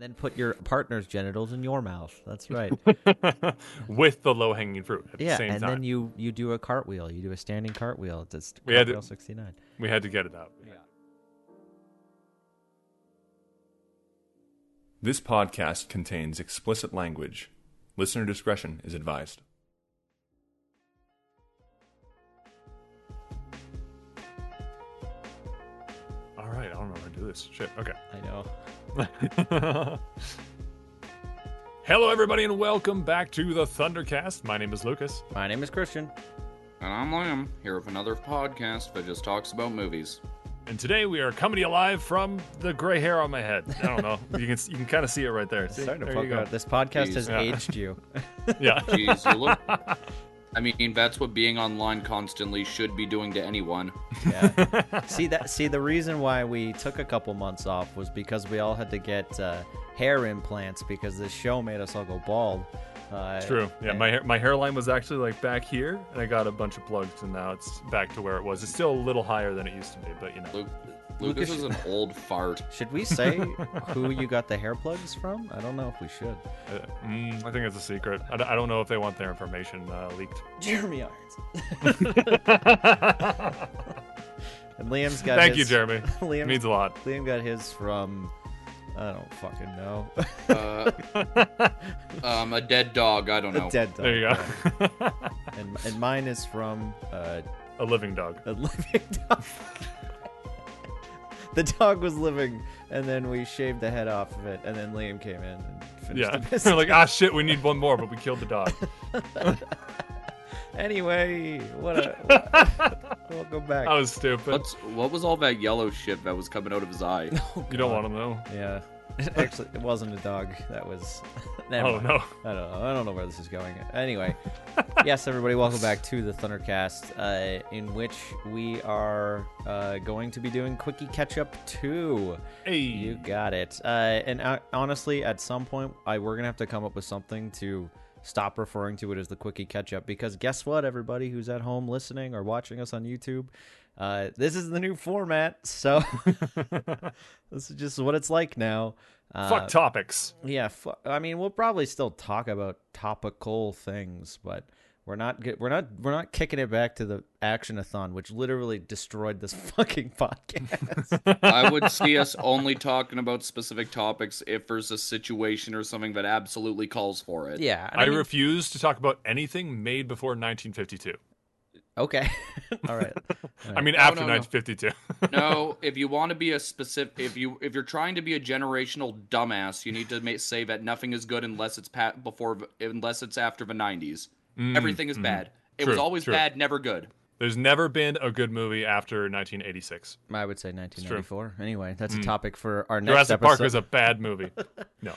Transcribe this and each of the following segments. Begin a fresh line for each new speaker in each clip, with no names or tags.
And then put your partner's genitals in your mouth. That's right.
with the low hanging fruit at
yeah,
the same
and
time.
then you you do a cartwheel. You do a standing cartwheel. It's
We had to-
cartwheel sixty nine.
we had to get it out.
This podcast contains explicit language. Listener discretion is advised.
All right, I don't know how to do this. Shit. Okay.
I know.
Hello, everybody, and welcome back to the Thundercast. My name is Lucas.
My name is Christian.
And I'm Liam, here with another podcast that just talks about movies.
And today we are coming to you live from the gray hair on my head. I don't know. you can you can kind of see it right there. See?
Starting to
there
fuck
you go.
This podcast
Jeez.
has
Yeah.
aged you.
Yeah.
Jeez, you look. I mean, that's what being online constantly should be doing to anyone.
Yeah. see that? See the reason why we took a couple months off was because we all had to get uh, hair implants because this show made us all go bald. Uh,
True. Yeah, my hair, my hairline was actually like back here, and I got a bunch of plugs, and now it's back to where it was. It's still a little higher than it used to be, but you know.
Luke,
Lucas
Lucas is an old fart.
Should we say who you got the hair plugs from? I don't know if we should.
Uh, mm, I think it's a secret. I don't know if they want their information uh, leaked.
Jeremy Irons. and Liam's got.
Thank
his,
you, Jeremy.
Liam
means a lot.
Liam got his from. I don't fucking know.
Uh, um, a dead dog. I don't know.
a dead dog.
There you go.
And and mine is from uh,
a living dog.
a living dog. The dog was living, and then we shaved the head off of it, and then Liam came in and finished
Yeah.
the
They're
business.
like, ah, shit, we need one more, but we killed the dog.
anyway, what a welcome back.
That was stupid.
What's what was all that yellow shit that was coming out of his eye?
you don't want to know.
Yeah. Actually, it wasn't a dog. That was. Never
Oh
mind.
no.
I don't know. I don't know where this is going. Anyway, yes, everybody, welcome back to the Thundercast, uh, in which we are uh, going to be doing Quickie Catch Up 2.
Hey.
You got it. Uh, and uh, honestly, at some point, I we're gonna have to come up with something to stop referring to it as the Quickie Catch Up because guess what, everybody who's at home listening or watching us on YouTube, uh, this is the new format. So this is just what it's like now. Uh,
Fuck topics.
yeah, fu- I mean, we'll probably still talk about topical things, but we're not get, we're not we're not kicking it back to the actionathon, which literally destroyed this fucking podcast.
I would see us only talking about specific topics if there's a situation or something that absolutely calls for it.
yeah,
I,
mean-
refuse to talk about anything made before 1952.
Okay, all right.
I mean,
No,
after
no, no.
1952.
no, if you want to be a specific, if you if you're trying to be a generational dumbass, you need to ma- say that nothing is good unless it's pa- before, unless it's after the '90s. Everything is bad. It was
Mm,
always
true.
bad, never good.
There's never been a good movie after 1986.
I would say 1994. Anyway, that's a topic for our next
Mm. Jurassic
episode.
Park is a bad movie. No.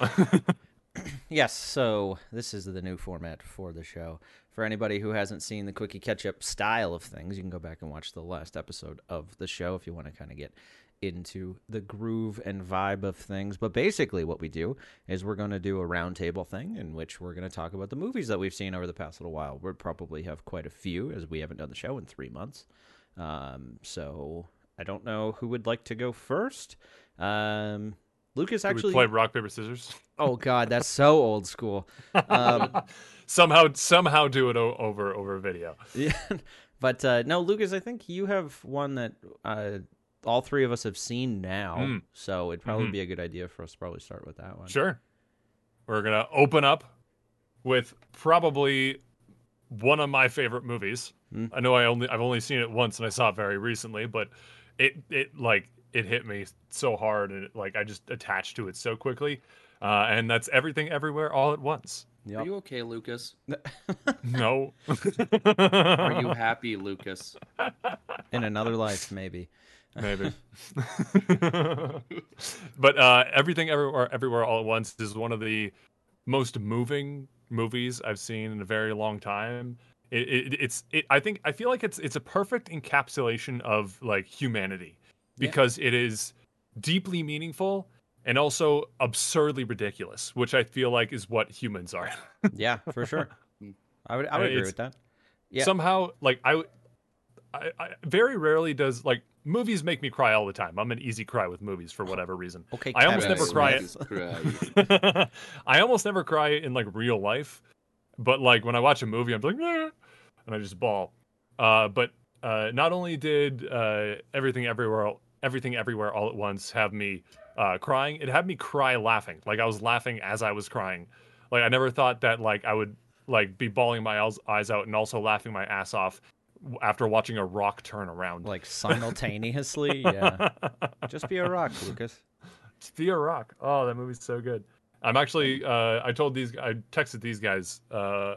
Yes, so this is the new format for the show. For anybody who hasn't seen the quickie catch up style of things, you can go back and watch the last episode of the show if you want to kind of get into the groove and vibe of things. But basically, what we do is we're going to do a roundtable thing in which we're going to talk about the movies that we've seen over the past little while. We'll probably have quite a few as we haven't done the show in three months. Um, so I don't know who would like to go first. Um, Lucas
Did
actually.
we play rock paper scissors?
Oh God, that's so old school. Um,
Somehow, somehow do it o- over over video.
yeah, but uh, no, Lucas, I think you have one that uh, all three of us have seen now,
Mm.
so it'd probably
Mhm.
be a good idea for us to probably start with that one.
Sure. We're gonna open up with probably one of my favorite movies.
Hmm.
I know I only I've only seen it once and I saw it very recently, but it it like it hit me so hard and it, like I just attached to it so quickly. Uh, and that's everything everywhere all at once.
Yep.
Are you okay, Lucas?
No.
Are you happy, Lucas?
In another life, maybe.
Maybe. but uh, everything everywhere everywhere all at once is one of the most moving movies I've seen in a very long time. It, it, it's it, I think I feel like it's it's a perfect encapsulation of like humanity
Yeah.
because it is deeply meaningful and also absurdly ridiculous, which I feel like is what humans are.
Yeah, for sure. I would I would agree with that. Yeah.
somehow like I, I, I very rarely does like movies make me cry all the time. I'm an easy cry with movies for whatever reason.
Okay,
I almost never cry.
Cry.
I almost never cry in like real life, but like when I watch a movie, I'm like, "Meh," and I just bawl. Uh, but uh, not only did uh, everything everywhere, everything everywhere all at once have me uh, crying, it had me cry laughing. Like I was laughing as I was crying. Like I never thought that like I would like be bawling my eyes- out and also laughing my ass off after watching a rock turn around.
Like simultaneously, yeah. Just be a rock, Lucas.
Thea Rock. Oh, that movie's so good. I'm actually. Uh, I told these. I texted these guys. Uh,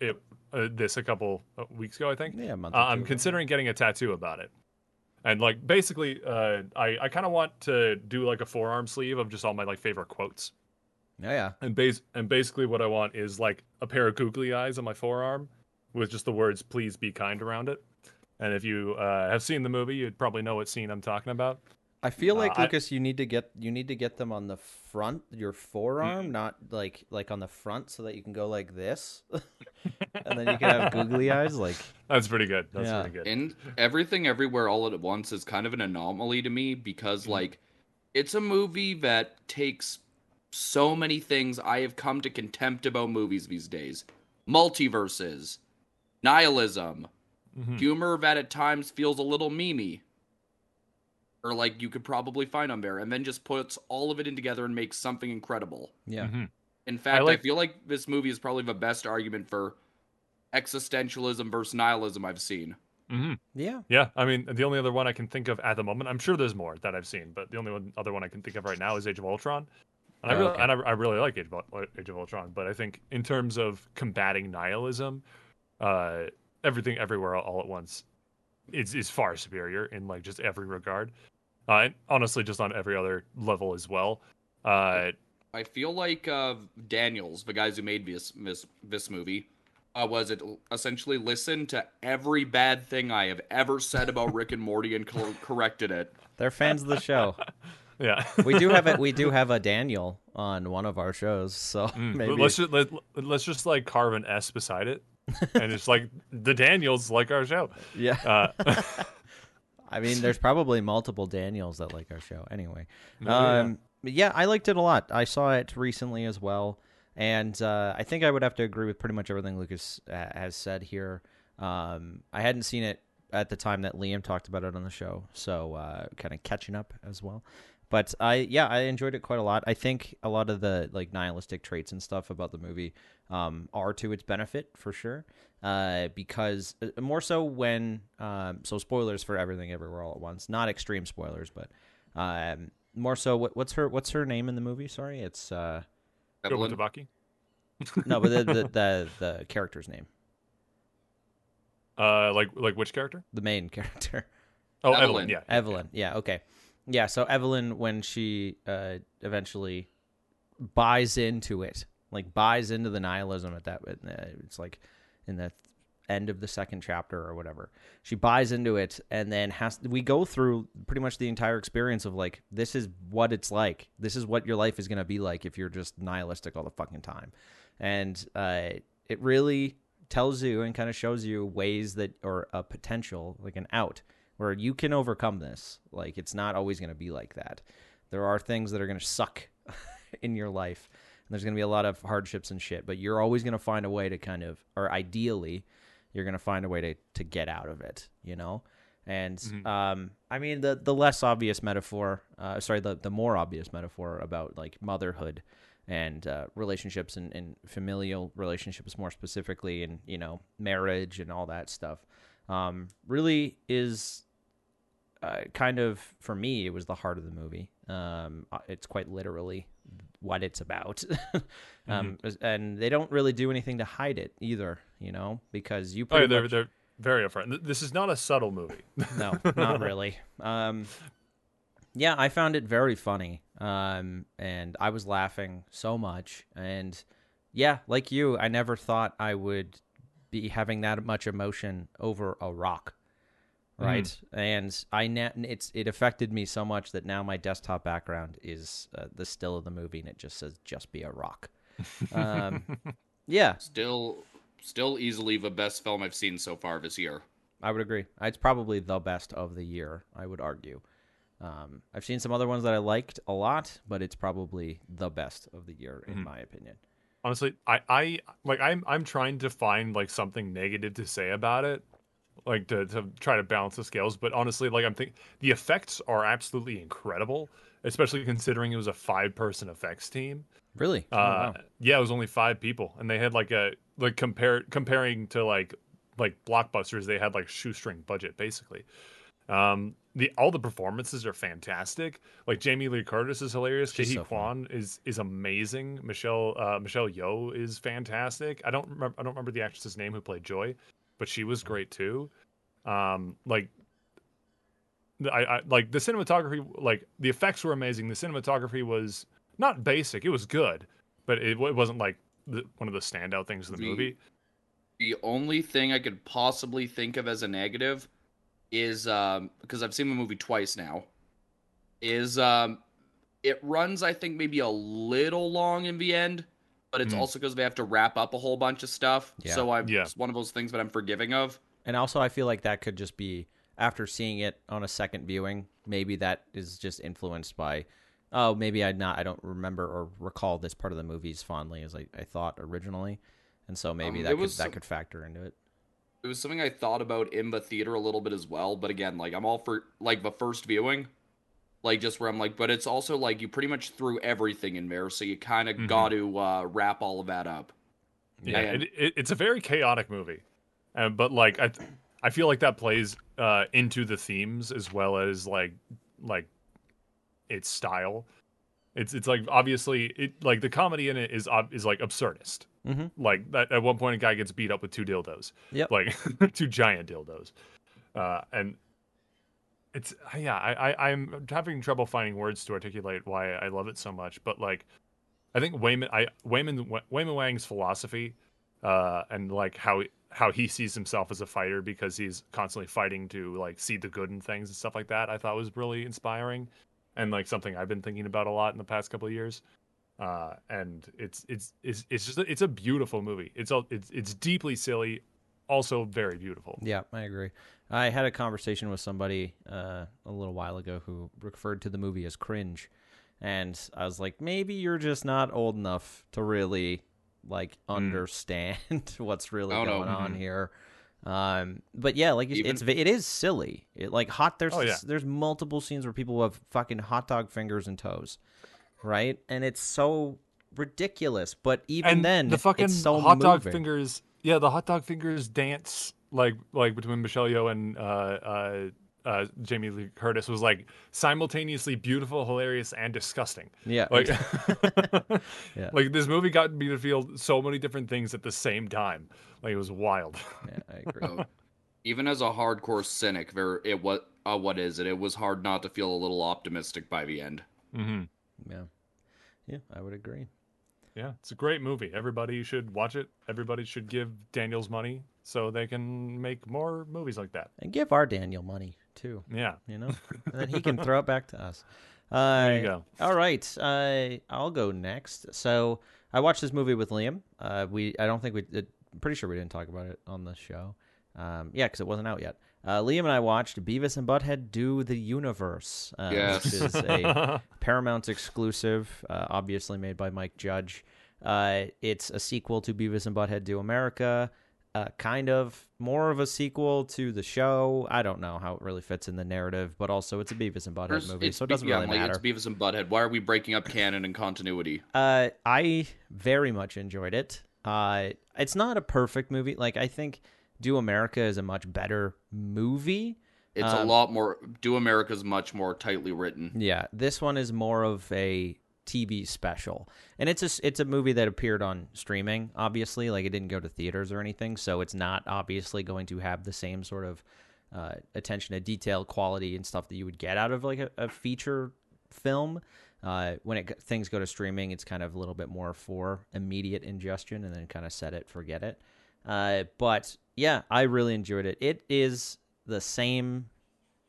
it uh, this a couple uh, weeks ago, I think.
Yeah, a month
Uh, I'm considering getting a tattoo about it. And like basically, uh, I I kind of want to do like a forearm sleeve of just all my like favorite quotes.
Yeah, yeah.
And base and basically what I want is like a pair of googly eyes on my forearm with just the words "Please be kind" around it. And if you uh, have seen the movie, you'd probably know what scene I'm talking about.
I feel like
Uh, I-
Lucas, you need to get you need to get them on the front, your forearm, not like like on the front, so that you can go like this, and then you can have googly eyes. Like,
That's pretty good. That's
Yeah.
pretty good.
and everything everywhere all at once is kind of an anomaly to me because like it's a movie that takes so many things I have come to contempt about movies these days. Multiverses, nihilism,
Mhm.
humor that at times feels a little memey. Or like you could probably find on there, and then just puts all of it in together and makes something incredible.
yeah,
Mhm.
In fact, I,
like-
feel like this movie is probably the best argument for existentialism versus nihilism I've seen.
hmm
yeah.
Yeah, I mean, the only other one I can think of at the moment, I'm sure there's more that I've seen, but the only one, other one I can think of right now is Age of Ultron. And I
Oh,
really,
okay.
and I, I really like Age of, Age of Ultron, but I think in terms of combating nihilism, uh, everything, everywhere, all at once, is is far superior in like just every regard. Uh, honestly, just on every other level as well. Uh,
I feel like uh, Daniels, the guys who made this this, this movie, uh, was it essentially listened to every bad thing I have ever said about Rick and Morty and cor- corrected it.
They're fans of the show.
yeah,
we do have a we do have a Daniel on one of our shows, so
Mm,
maybe
let's just let, let's just like carve an S beside it, and it's like the Daniels like our show.
yeah.
Uh,
I mean, there's probably multiple Daniels that like our show. Anyway,
Oh, yeah.
um, but yeah, I liked it a lot. I saw it recently as well, and uh, I think I would have to agree with pretty much everything Lucas uh, has said here. Um, I hadn't seen it at the time that Liam talked about it on the show, so uh, kind of catching up as well. But I, yeah, I enjoyed it quite a lot. I think a lot of the like nihilistic traits and stuff about the movie um, are to its benefit for sure. Uh, because uh, more so when um, so spoilers for everything everywhere all at once, not extreme spoilers, but um, more so. What, what's her What's her name in the movie? Sorry, it's uh,
Go
Evelyn,
Tabaki.
no, but the the, the the character's name,
Uh, like like which character?
the main character.
Oh,
Evelyn.
Evelyn. Yeah,
Evelyn. Yeah, okay. Yeah, so Evelyn when she uh eventually buys into it, like buys into the nihilism at that uh, it's like in the end of the second chapter or whatever. She buys into it and then has we go through pretty much the entire experience of like this is what it's like. This is what your life is going to be like if you're just nihilistic all the fucking time. And uh it really tells you and kind of shows you ways that or a potential like an out where you can overcome this. Like it's not always going to be like that. There are things that are going to suck in your life. And there's going to be a lot of hardships and shit, but you're always going to find a way to kind of or ideally you're going to find a way to to get out of it, you know? And um I mean the the less obvious metaphor, uh sorry, the the more obvious metaphor about like motherhood and uh, relationships and, and familial relationships more specifically and you know marriage and all that stuff um, really is uh, kind of for me it was the heart of the movie um, uh, it's quite literally what it's about um, and they don't really do anything to hide it either you know because you
oh, they're
much
they're very upfront. This is not a subtle movie.
no, not really. Um, yeah, I found it very funny, um, and I was laughing so much. And yeah, like you, I never thought I would be having that much emotion over a rock, right? And I ne- it's it affected me so much that now my desktop background is uh, the still of the movie, and it just says "just be a rock." Um, yeah,
Still, still easily the best film I've seen so far this year.
I would agree. It's probably the best of the year. I would argue. Um, I've seen some other ones that I liked a lot, but it's probably the best of the year in
Mhm.
my opinion.
honestly i i like i'm i'm trying to find like something negative to say about it like to, to try to balance the scales but honestly like i'm think the effects are absolutely incredible especially considering it was a five person effects team.
Really? Oh,
uh
wow.
yeah it was only five people and they had like a like compare comparing to like like blockbusters they had like shoestring budget basically. Um the all the performances are fantastic. Like jamie lee curtis is hilarious.
She's so
kwan is is amazing. Michelle uh michelle Yeoh is fantastic. I don't remember i don't remember the actress's name who played joy but she was great too. Um like the- I, I like the cinematography like the effects were amazing. The cinematography was not basic. It was good but it, it wasn't like the, one of the standout things in the
The-
movie.
The only thing I could possibly think of as a negative is um because I've seen the movie twice now. Is um it runs I think maybe a little long in the end, but it's
Mm.
also because they have to wrap up a whole bunch of stuff.
Yeah.
So I
Yeah.
it's one of those things that I'm forgiving of.
And also, I feel like that could just be after seeing it on a second viewing. Maybe that is just influenced by, oh, maybe I not I don't remember or recall this part of the movie as fondly as I, I thought originally, and so maybe
Um,
that could
was
that could factor into it.
It was something I thought about in the theater a little bit as well, but again, like I'm all for like the first viewing. Like just where I'm like, but it's also like you pretty much threw everything in there, so you kind of
Mhm.
got to uh, wrap all of that up.
Yeah,
And-
it, it, it's a very chaotic movie, uh, but like I, th- I feel like that plays uh, into the themes as well as like like its style. It's it's like obviously it like the comedy in it is ob- is like absurdist.
Mm-hmm.
Like that, at one point, a guy gets beat up with two dildos.
Yep.
Like two giant dildos, uh, and it's yeah. I, I I'm having trouble finding words to articulate why I love it so much. But like, I think Waymond I Waymond Waymond Wang's philosophy, uh, and like how how he sees himself as a fighter because he's constantly fighting to like see the good in things and stuff like that. I thought was really inspiring, and like something I've been thinking about a lot in the past couple of years uh, and it's it's it's it's just it's a beautiful movie. It's all it's it's deeply silly, also very beautiful.
Yeah, I agree. I had a conversation with somebody uh, a little while ago who referred to the movie as cringe, and I was like, maybe you're just not old enough to really like understand what's really
Oh, no.
going on
Mhm.
here. Um, but yeah, like it's,
Even-
it's it is silly. It like hot. There's
Oh, yeah.
there's multiple scenes where people have fucking hot dog fingers and toes, right? And it's so ridiculous. But even
and
then,
the fucking
it's so
hot dog fingers, yeah, the hot dog fingers dance like like between Michelle Yeoh and uh, uh, uh, Jamie Lee Curtis was like simultaneously beautiful, hilarious, and disgusting.
Yeah,
Like,
Yeah.
like this movie got me to feel so many different things at the same time. Like it was wild.
yeah, I agree.
So, even as a hardcore cynic, there it what uh, what is it? It was hard not to feel a little optimistic by the end.
hmm
Yeah, yeah, I would agree.
Yeah, it's a great movie. Everybody should watch it. Everybody should give Daniels money so they can make more movies like that.
And give our Daniel money too,
Yeah.
you know, and then he can throw it back to us. Uh,
There you go.
All right, uh, I'll go next. So I watched this movie with Liam. Uh, we, I don't think we, uh, I'm pretty sure we didn't talk about it on the show. Um, yeah, because it wasn't out yet. Uh, Liam and I watched Beavis and Butthead Do the Universe, uh,
Yes.
which is a Paramount exclusive, uh, obviously made by Mike Judge. Uh, it's a sequel to Beavis and Butthead Do America, uh, kind of more of a sequel to the show. I don't know how it really fits in the narrative, but also it's a Beavis and Butthead
There's-
movie, so it doesn't
yeah,
really
like,
matter.
It's Beavis and Butthead. Why are we breaking up canon and continuity?
Uh, I very much enjoyed it. Uh, it's not a perfect movie. Like I think Do America is a much better movie.
It's a
Um,
lot more. Do America's much more tightly written.
Yeah, this one is more of a TV special, and it's a it's a movie that appeared on streaming. Obviously, like it didn't go to theaters or anything, so it's not obviously going to have the same sort of uh, attention to detail, quality, and stuff that you would get out of like a, a feature film. Uh, when it things go to streaming, it's kind of a little bit more for immediate ingestion, and then kind of set it, forget it. Uh, but yeah, I really enjoyed it. It is the same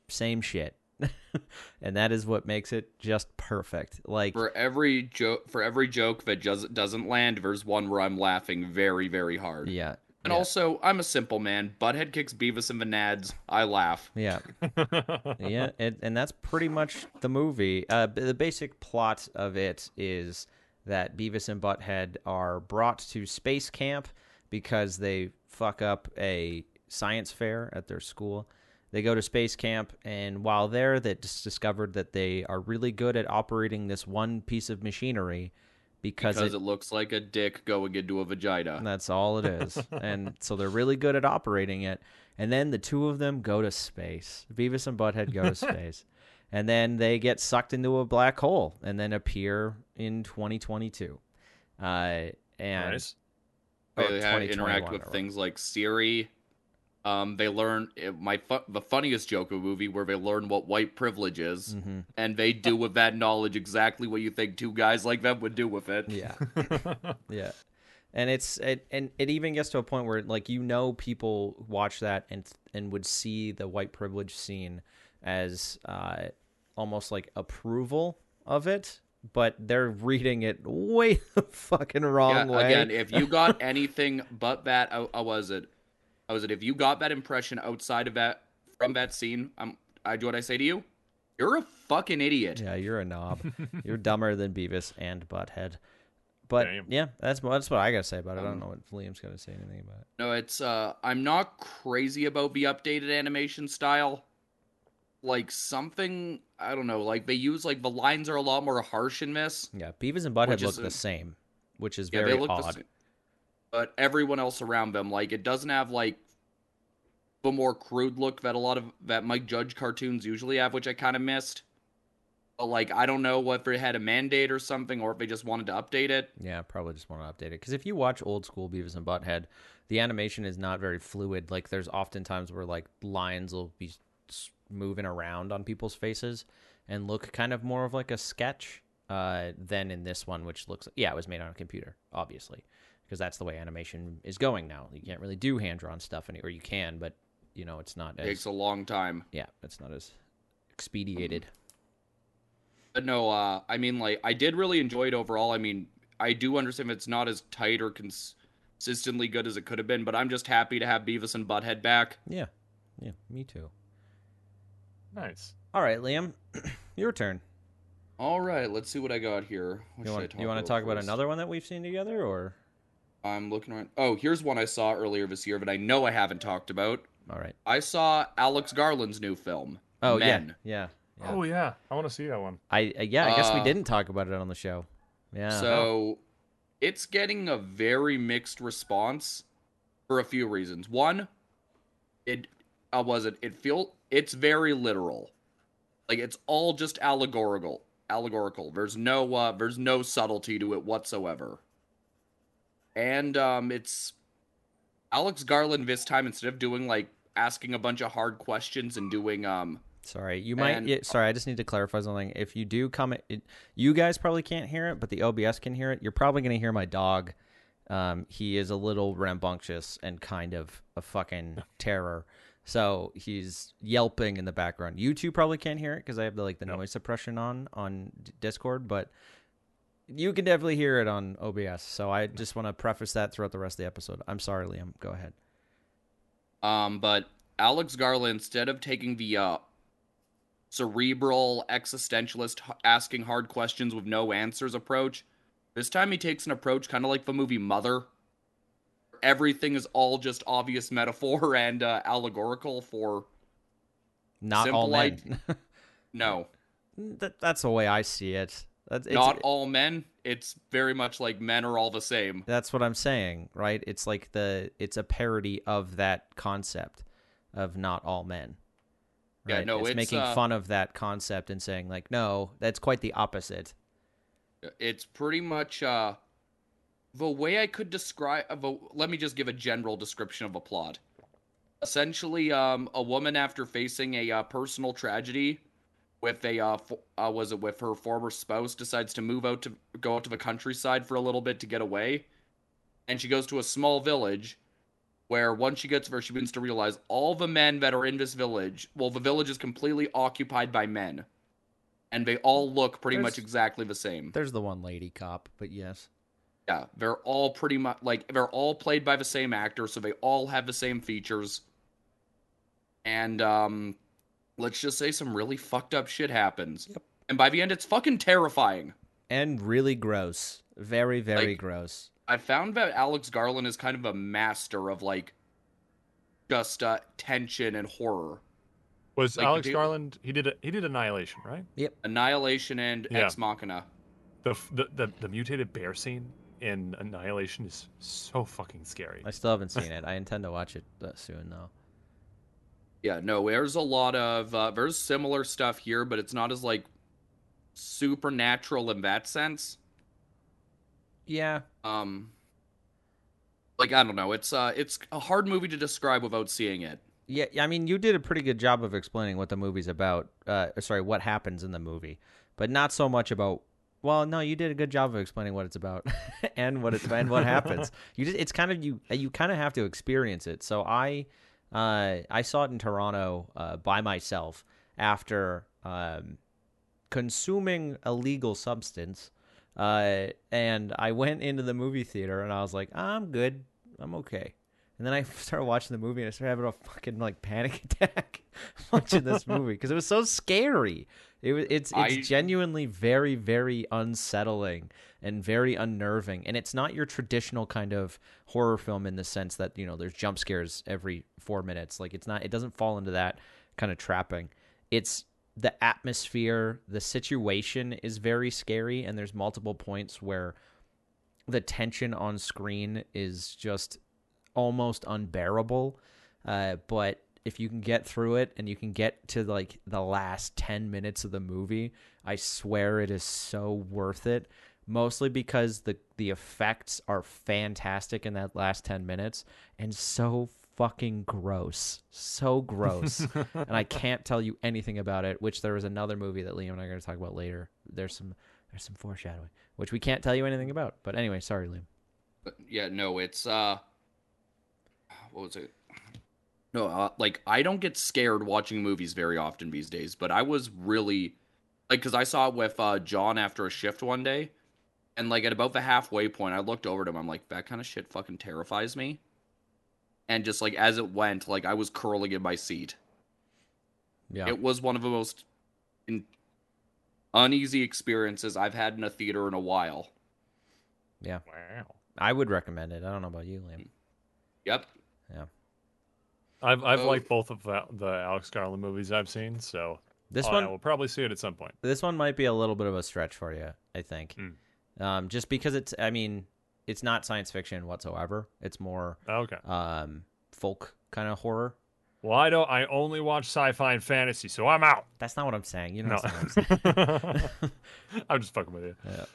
same shit. and that is what makes it just perfect. Like
For every joke, for every joke that just doesn't land, there's one where I'm laughing very, very hard.
yeah.
And
Yeah.
also, I'm a simple man. Butthead kicks Beavis and the Nads. I laugh.
Yeah, yeah, it, and that's pretty much the movie. Uh, the basic plot of it is that Beavis and Butthead are brought to space camp because they fuck up a science fair at their school. They go to space camp, and while there, they just discovered that they are really good at operating this one piece of machinery because,
Because
it,
it looks like a dick going into a vagina.
that's all it is. and so they're really good at operating it. And then the two of them go to space. Beavis and Butthead go to space. And then they get sucked into a black hole and then appear in 2022. Uh, and
nice.
or
They have-
2021
interact with
or
things like Siri. Um, they learn my fu- the funniest joke of the movie where they learn what white privilege is,
Mhm.
and they do with that knowledge exactly what you think two guys like them would do with it.
Yeah. yeah. And it's it, and it even gets to a point where like you know people watch that and and would see the white privilege scene as uh, almost like approval of it, but they're reading it way the fucking wrong
Yeah,
way.
again, if you got anything but that, how, how was it? How was it? If you got that impression outside of that from that scene, I'm I do what I say to you. You're a fucking idiot.
yeah, you're a knob. you're dumber than Beavis and Butthead. But
Damn.
yeah, that's that's what I gotta say about it. I don't
Um,
know what Liam's gonna say anything about it.
No, it's uh I'm not crazy about the updated animation style. Like something I don't know, like they use like the lines are a lot more harsh in this.
Yeah, Beavis and Butthead
Which
look
is
the same, which is
Yeah,
very
they look
odd.
But everyone else around them, like it doesn't have like the more crude look that a lot of that Mike Judge cartoons usually have, which I kind of missed. But like I don't know whether it had a mandate or something, or if they just wanted to update it.
Yeah, probably just want to update it because if you watch old school Beavis and Butthead, the animation is not very fluid. Like there's often times where like lines will be moving around on people's faces and look kind of more of like a sketch uh, than in this one, which looks yeah, it was made on a computer, obviously, because that's the way animation is going now. You can't really do hand drawn stuff, any, or you can, but you know it's not
It
as
takes a long time.
yeah, it's not as expedited.
But no, uh, I mean, like, I did really enjoy it overall. I mean, I do understand it's not as tight or cons- consistently good as it could have been, but I'm just happy to have Beavis and Butthead back.
Yeah, yeah, me too.
nice.
All right, Liam, your turn.
All right, let's see what I got here. What
You
should I
want
talk
you want to talk about another one that we've seen together, or
I'm looking around. Oh, here's one I saw earlier this year, but I know I haven't talked about.
all right?
I saw Alex Garland's new film.
Oh
Men.
yeah, yeah, yeah.
Oh yeah, I want to see that one.
I uh, yeah, I guess we
Uh,
didn't talk about it on the show. Yeah.
So it's getting a very mixed response for a few reasons. One, it uh, was it it feel it's very literal. Like it's all just allegorical. Allegorical. There's no uh there's no subtlety to it whatsoever. And um it's Alex Garland this time instead of doing like asking a bunch of hard questions and doing um
sorry, you might.
and-
yeah, sorry, I just need to clarify something. If you do comment, it, you guys probably can't hear it, but the OBS can hear it. You're probably going to hear my dog. Um, he is a little rambunctious and kind of a fucking terror. So he's yelping in the background. You two probably can't hear it because I have the like the
Nope.
noise suppression on on Discord, but you can definitely hear it on OBS. So I just want to preface that throughout the rest of the episode. I'm sorry, Liam. Go ahead.
Um, but Alex Garland, instead of taking the uh, cerebral existentialist asking hard questions with no answers approach, this time he takes an approach kind of like the movie Mother. Everything is all just obvious metaphor and uh, allegorical for
Not all men.
No,
that, that's the way I see it. That's it's,
not all men. It's very much like men are all the same.
That's what I'm saying, right? It's like the it's a parody of that concept of not all men.
Yeah,
right?
no,
it's,
it's,
making
uh,
fun of that concept and saying like, no, that's quite the opposite.
It's pretty much uh the way I could describe of a, let me just give a general description of a plot. Essentially, um, a woman after facing a uh, personal tragedy with a uh, fo- uh, was it with her former spouse decides to move out to go out to the countryside for a little bit to get away, and she goes to a small village where once she gets there, she begins to realize all the men that are in this village, well, the village is completely occupied by men, and they all look pretty
There's-
much exactly the same.
There's the one lady cop, but yes.
Yeah, they're all pretty much like they're all played by the same actor, so they all have the same features. And um let's just say some really fucked up shit happens.
Yep.
And by the end it's fucking terrifying.
And really gross. Very, very
Like-
gross.
I found that Alex Garland is kind of a master of like just uh tension and horror.
Was
Like,
Alex
do-
Garland? He did a, he did Annihilation, right? Yep.
Annihilation and
Yeah.
Ex Machina.
The, the the the mutated bear scene in Annihilation is so fucking scary.
I still haven't seen it. I intend to watch it uh, soon, though.
Yeah, no, there's a lot of uh, there's similar stuff here, but it's not as like supernatural in that sense.
Yeah.
Um, like I don't know, it's uh, it's a hard movie to describe without seeing it.
Yeah, I mean, you did a pretty good job of explaining what the movie's about. Uh, sorry, what happens in the movie, but not so much about. Well, no, you did a good job of explaining what it's about and what it's and what happens. You just it's kind of you you kind of have to experience it. So I uh, I saw it in Toronto uh, by myself after um, consuming a legal substance. Uh, and I went into the movie theater and I was like, I'm good. I'm okay. And then I started watching the movie and I started having a fucking like panic attack watching this movie because it was so scary. It was it's it's
I-
genuinely very very unsettling and very unnerving. And it's not your traditional kind of horror film in the sense that you know there's jump scares every four minutes. Like it's not. It doesn't fall into that kind of trapping. It's the atmosphere, the situation is very scary, and there's multiple points where the tension on screen is just almost unbearable. Uh, but if you can get through it and you can get to like the last 10 minutes of the movie, I swear it is so worth it. Mostly because the the effects are fantastic in that last 10 minutes and so fucking gross. So gross. and I can't tell you anything about it, which there was another movie that Liam and I are going to talk about later. There's some there's some foreshadowing, which we can't tell you anything about. But anyway, sorry, Liam.
But yeah, no, it's uh, what was it? No, uh, like I don't get scared watching movies very often these days, but I was really like because I saw it with uh, John after a shift one day, and like at about the halfway point, I looked over to him. I'm like, that kind of shit fucking terrifies me. And just like as it went, like I was curling in my seat.
Yeah.
It was one of the most in- uneasy experiences I've had in a theater in a while.
yeah.
Wow.
I would recommend it. I don't know about you, Liam.
Yep. Yeah.
I've I've
Oh.
liked both of the, the Alex Garland movies I've seen, so
This
I
one
will probably see it at some point.
this one might be a little bit of a stretch for you, I think.
Hmm.
Um, just because it's I mean, it's not science fiction whatsoever. It's more
Okay.
um folk kind of horror.
Well, I don't. I only watch sci-fi and fantasy, so I'm out.
That's not what I'm saying. You know
No,
what I'm saying.
I'm just fucking with you. Yeah.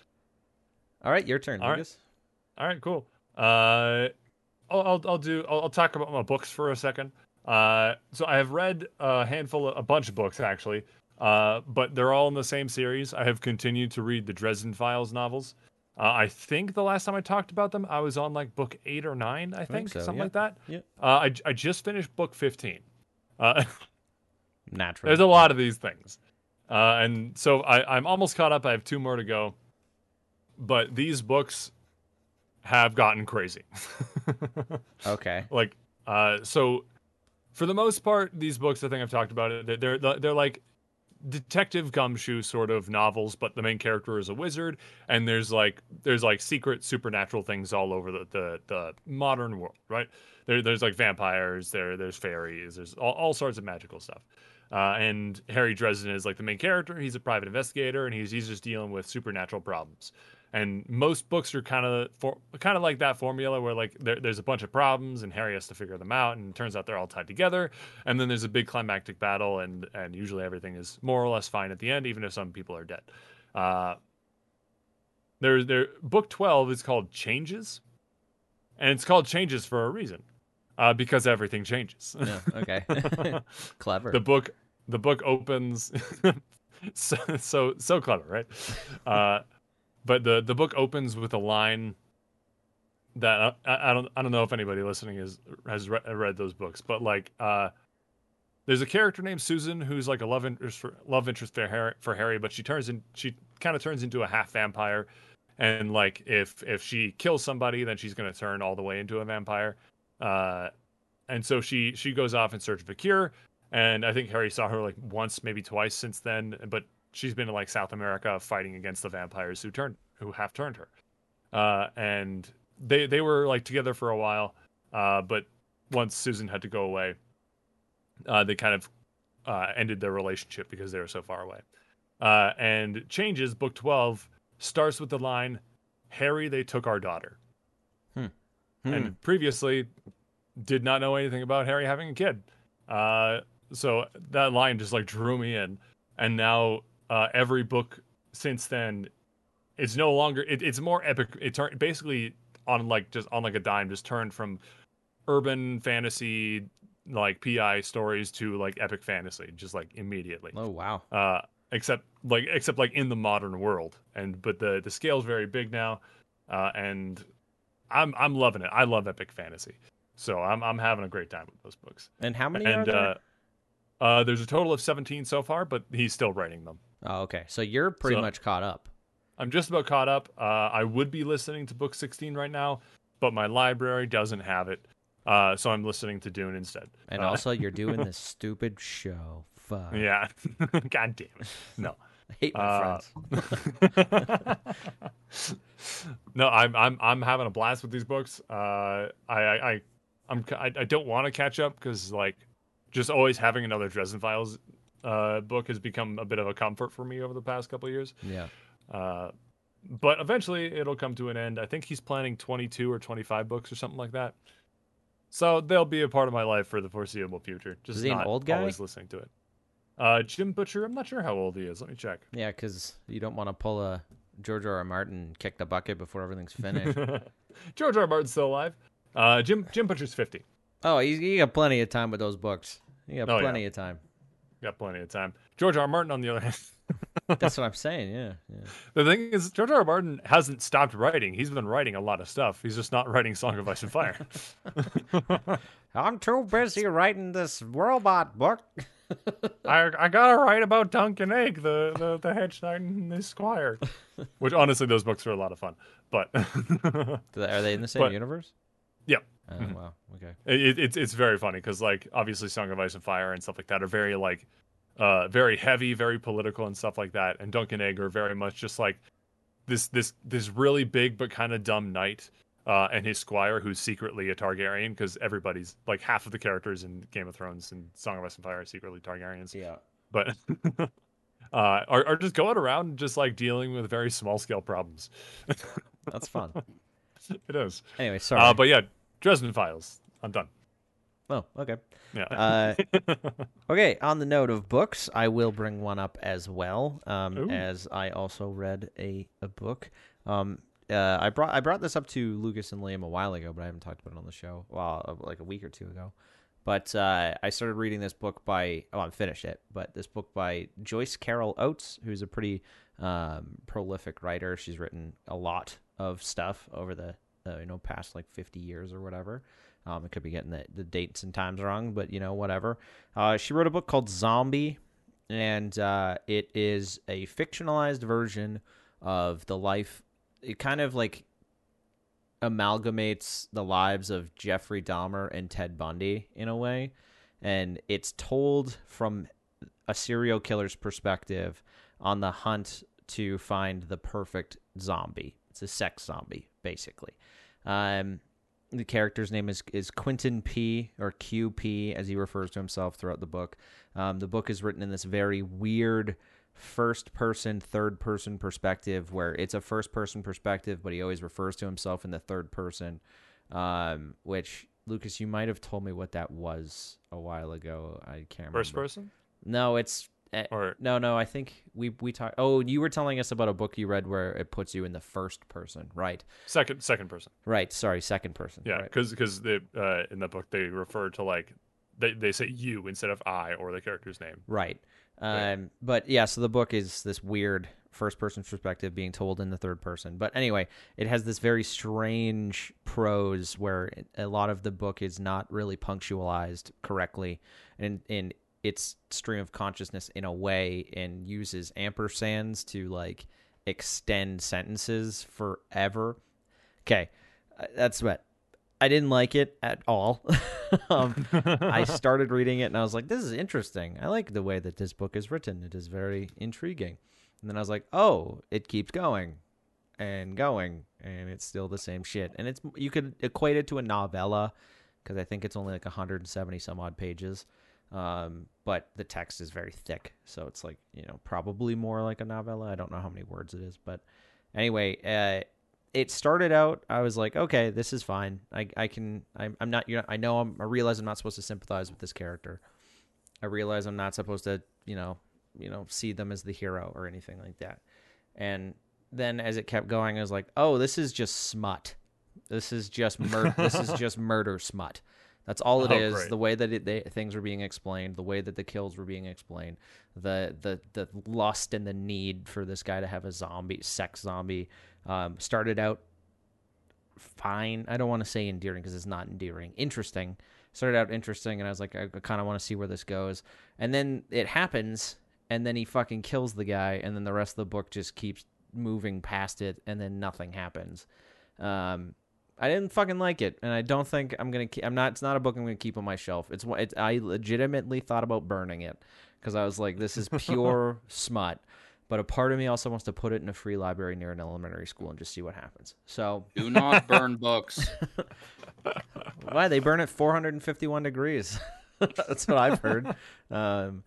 All right, your turn,
All right.
Lucas.
All right, cool. Uh, I'll I'll, I'll do. I'll, I'll talk about my books for a second. Uh, so I have read a handful, of, a bunch of books actually. Uh, but they're all in the same series. I have continued to read the Dresden Files novels. Uh, I think the last time I talked about them, I was on like book eight or nine. I think,
so,
something
yeah.
like that.
Yeah.
Uh, I I just finished book fifteen. Uh,
Naturally.
there's a lot of these things, uh, and so I, I'm almost caught up. I have two more to go, but these books have gotten crazy.
Okay.
like uh so for the most part these books i think i've talked about it they're they're, they're like detective gumshoe sort of novels but the main character is a wizard and there's like there's like secret supernatural things all over the the, the modern world right? There, there's like vampires there there's fairies there's all, all sorts of magical stuff. Uh, and harry dresden is like the main character. He's a private investigator and he's he's just dealing with supernatural problems and most books are kind of for kind of like that formula where like there, there's a bunch of problems and harry has to figure them out and it turns out they're all tied together. And then there's a big climactic battle and and usually everything is more or less fine at the end even if some people are dead. Uh there's there book 12 is called changes. And it's called changes for a reason uh because everything changes.
Yeah, okay. Clever.
the book the book opens so so so clever right? Uh but the the book opens with a line that I, I don't I don't know if anybody listening is has re- read those books but like uh there's a character named Susan who's like a love interest for love interest for Harry, for Harry but she turns in she kind of turns into a half vampire and like if if she kills somebody, then she's gonna turn all the way into a vampire. Uh, and so she she goes off in search of a cure. And I think Harry saw her like once, maybe twice since then. But she's been in like South America fighting against the vampires who turned who have turned her. Uh, and they they were like together for a while. Uh, but once Susan had to go away, uh, they kind of uh, ended their relationship because they were so far away. Uh, and changes book twelve starts with the line, "Harry, they took our daughter."
Hmm.
And previously, did not know anything about Harry having a kid. Uh, so that line just like drew me in. And now uh, every book since then, it's no longer. It, it's more epic. It turned basically on like just on like a dime, just turned from urban fantasy like PI stories to like epic fantasy, just like immediately.
Oh wow.
Uh, except like except like in the modern world, and but the the scale's very big now, uh, and I'm I'm loving it. I love epic fantasy, so I'm I'm having a great time with those books.
And how many
and
are there?
uh, uh, there's a total of 17 so far, but he's still writing them.
Oh, okay. So you're pretty
so-
much caught up.
I'm just about caught up. Uh, I would be listening to book 16 right now, but my library doesn't have it, uh, so I'm listening to Dune instead.
And
Uh,
also, you're doing this stupid show. Fuck.
yeah, god damn it, no.
I hate my
Uh,
friends.
no, I'm I'm I'm having a blast with these books. Uh, I I, I I'm I, I don't want to catch up because like just always having another Dresden Files uh, book has become a bit of a comfort for me over the past couple of years.
Yeah.
Uh, but eventually it'll come to an end. I think he's planning 22 or 25 books or something like that. So they'll be a part of my life for the foreseeable future. Just
Is he an old guy?
always listening to it. Uh, Jim Butcher, I'm not sure how old he is. Let me check.
Yeah, because you don't want to pull a George R. R. Martin kick the bucket before everything's finished.
George R. R. Martin's still alive. Uh, Jim Jim Butcher's 50.
oh, you, you got plenty of time with those books. He got
Oh, yeah.
plenty of time.
Got plenty of time. George R. R. Martin, on the other hand,
That's what I'm saying. Yeah. yeah.
the thing is, George R. R. Martin hasn't stopped writing. He's been writing a lot of stuff. He's just not writing Song of Ice and Fire.
I'm too busy writing this robot book.
I I gotta write about Dunk and Egg, the the, the hedge knight and his squire. Which honestly, those books are a lot of fun. But
Are they in the same
But-
universe?
yeah,
Oh,
Mhm.
wow. Okay.
it, it's it's very funny because like obviously Song of Ice and Fire and stuff like that are very like uh very heavy, very political and stuff like that. And Dunk and Egg are very much just like this this this really big but kind of dumb knight. Uh, and his squire, who's secretly a Targaryen, because everybody's like half of the characters in Game of Thrones and Song of Ice and Fire are secretly Targaryens.
Yeah.
but uh, are, are just going around just like dealing with very small scale problems.
That's fun.
it is.
Anyway, sorry.
Uh, but yeah, Dresden Files. I'm done.
oh, okay.
Yeah.
Uh, okay, on the note of books, I will bring one up as well, um, as I also read a, a book. Um, uh, I brought I brought this up to Lucas and Liam a while ago, but I haven't talked about it on the show. Well, uh, like a week or two ago. But uh, I started reading this book by oh, I'm finished it, but this book by Joyce Carol Oates, who's a pretty um, prolific writer. She's written a lot of stuff over the uh, you know past like 50 years or whatever. Um, I could be getting the, the dates and times wrong, but you know whatever. Uh, she wrote a book called Zombie, and uh, it is a fictionalized version of the life. It kind of like amalgamates the lives of Jeffrey Dahmer and Ted Bundy in a way, and it's told from a serial killer's perspective on the hunt to find the perfect zombie. It's a sex zombie, basically. Um, the character's name is is Quentin P or QP as he refers to himself throughout the book. Um, the book is written in this very weird first person, third person perspective where it's a first person perspective, but he always refers to himself in the third person. Um, which Lucas, you might have told me what that was a while ago. I can't remember.
First person?
No, it's
Or
no, no. I think we we talked. Oh, you were telling us about a book you read where it puts you in the first person. Right,
second second person.
right. Sorry, second person.
Yeah,
right.
because because the uh, in the book they refer to like they they say you instead of I or the character's name.
Right.
Right.
Um, but yeah, so the book is this weird first person perspective being told in the third person. But anyway, it has this very strange prose where a lot of the book is not really punctualized correctly and in its stream of consciousness in a way and uses ampersands to like extend sentences forever. Okay, uh, that's what I didn't like it at all. um, I started reading it and I was like, this is interesting. I like the way that this book is written. It is very intriguing. And then I was like, oh, it keeps going and going and it's still the same shit. And it's you could equate it to a novella because I think it's only like 170 some odd pages. Um, but the text is very thick, so it's like you know probably more like a novella. I don't know how many words it is, but anyway, uh, it started out. I was like, okay, this is fine. I I can. I'm, I'm not. You know, I know. I'm, I realize I'm not supposed to sympathize with this character. I realize I'm not supposed to. You know. You know, see them as the hero or anything like that. And then as it kept going, I was like, oh, this is just smut. This is just mur- this is just murder smut. That's all it
Oh,
is.
great.
The way that it, they, things were being explained, the way that the kills were being explained, the the the lust and the need for this guy to have a zombie sex zombie um, started out fine. I don't want to say endearing because it's not endearing. Interesting. Started out interesting, and I was like, I, I kind of want to see where this goes. And then it happens, and then he fucking kills the guy, and then the rest of the book just keeps moving past it, and then nothing happens. Um, I didn't fucking like it, and I don't think I'm gonna. Keep, I'm not. It's not a book I'm gonna keep on my shelf. It's. one- It's. I legitimately thought about burning it because I was like, this is pure smut. But a part of me also wants to put it in a free library near an elementary school and just see what happens. So
Do not burn books.
why they burn at 451 degrees? that's what I've heard. Um,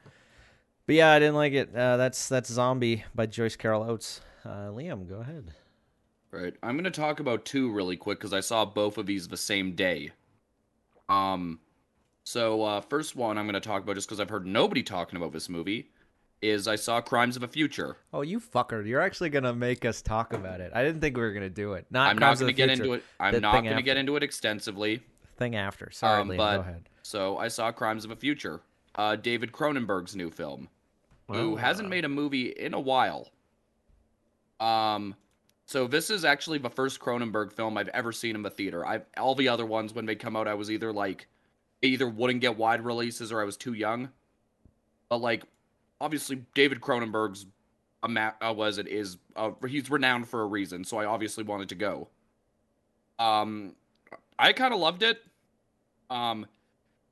but yeah, I didn't like it. Uh, that's that's Zombie by Joyce Carol Oates. Uh, Liam, go ahead.
Right. I'm going to talk about two really quick because I saw both of these the same day. Um, so uh, first one I'm going to talk about just because I've heard nobody talking about this movie is I saw Crimes of the Future.
Oh, you fucker! You're actually gonna make us talk about it. I didn't think we were gonna do it. Not
I'm not
Crimes
going to get
Future,
into it. I'm not going to
after.
get into it extensively.
Thing after. Sorry,
Um,
Liam.
but-
Go ahead.
So I saw Crimes of the Future, uh, David Cronenberg's new film, who hasn't made a movie in a while. Um, so this is actually the first Cronenberg film I've ever seen in the theater. I've all the other ones when they come out, I was either like, either wouldn't get wide releases or I was too young. But like, obviously David Cronenberg's a ma- uh, was it is uh, he's renowned for a reason, so I obviously wanted to go. Um, I kind of loved it. Um,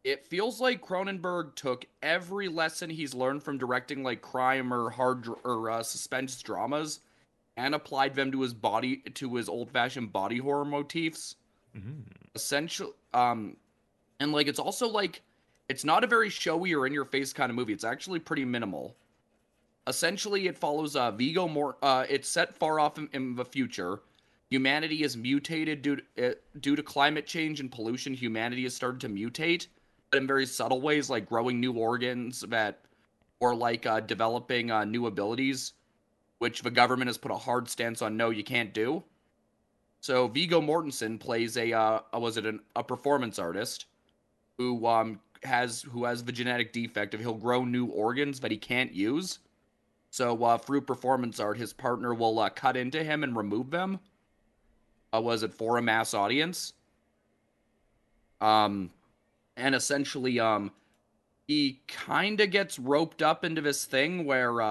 it feels like Cronenberg took every lesson he's learned from directing like crime or hard dr- or uh, suspense dramas and applied them to his body to his old-fashioned body horror motifs.
Mhm.
Essential um and like it's also like it's not a very showy or in your face kind of movie. It's actually pretty minimal. Essentially it follows uh Viggo more. uh it's set far off in, in the future. Humanity is mutated due to, uh, due to climate change and pollution. Humanity has started to mutate, but in very subtle ways, like growing new organs that, or like uh, developing uh, new abilities, which the government has put a hard stance on. No, you can't do. So Viggo Mortensen plays a uh, a- was it an, a performance artist who um has who has the genetic defect of he'll grow new organs that he can't use. So uh, through performance art, his partner will uh, cut into him and remove them. Uh, was it for a mass audience? Um, and essentially, um, he kind of gets roped up into this thing where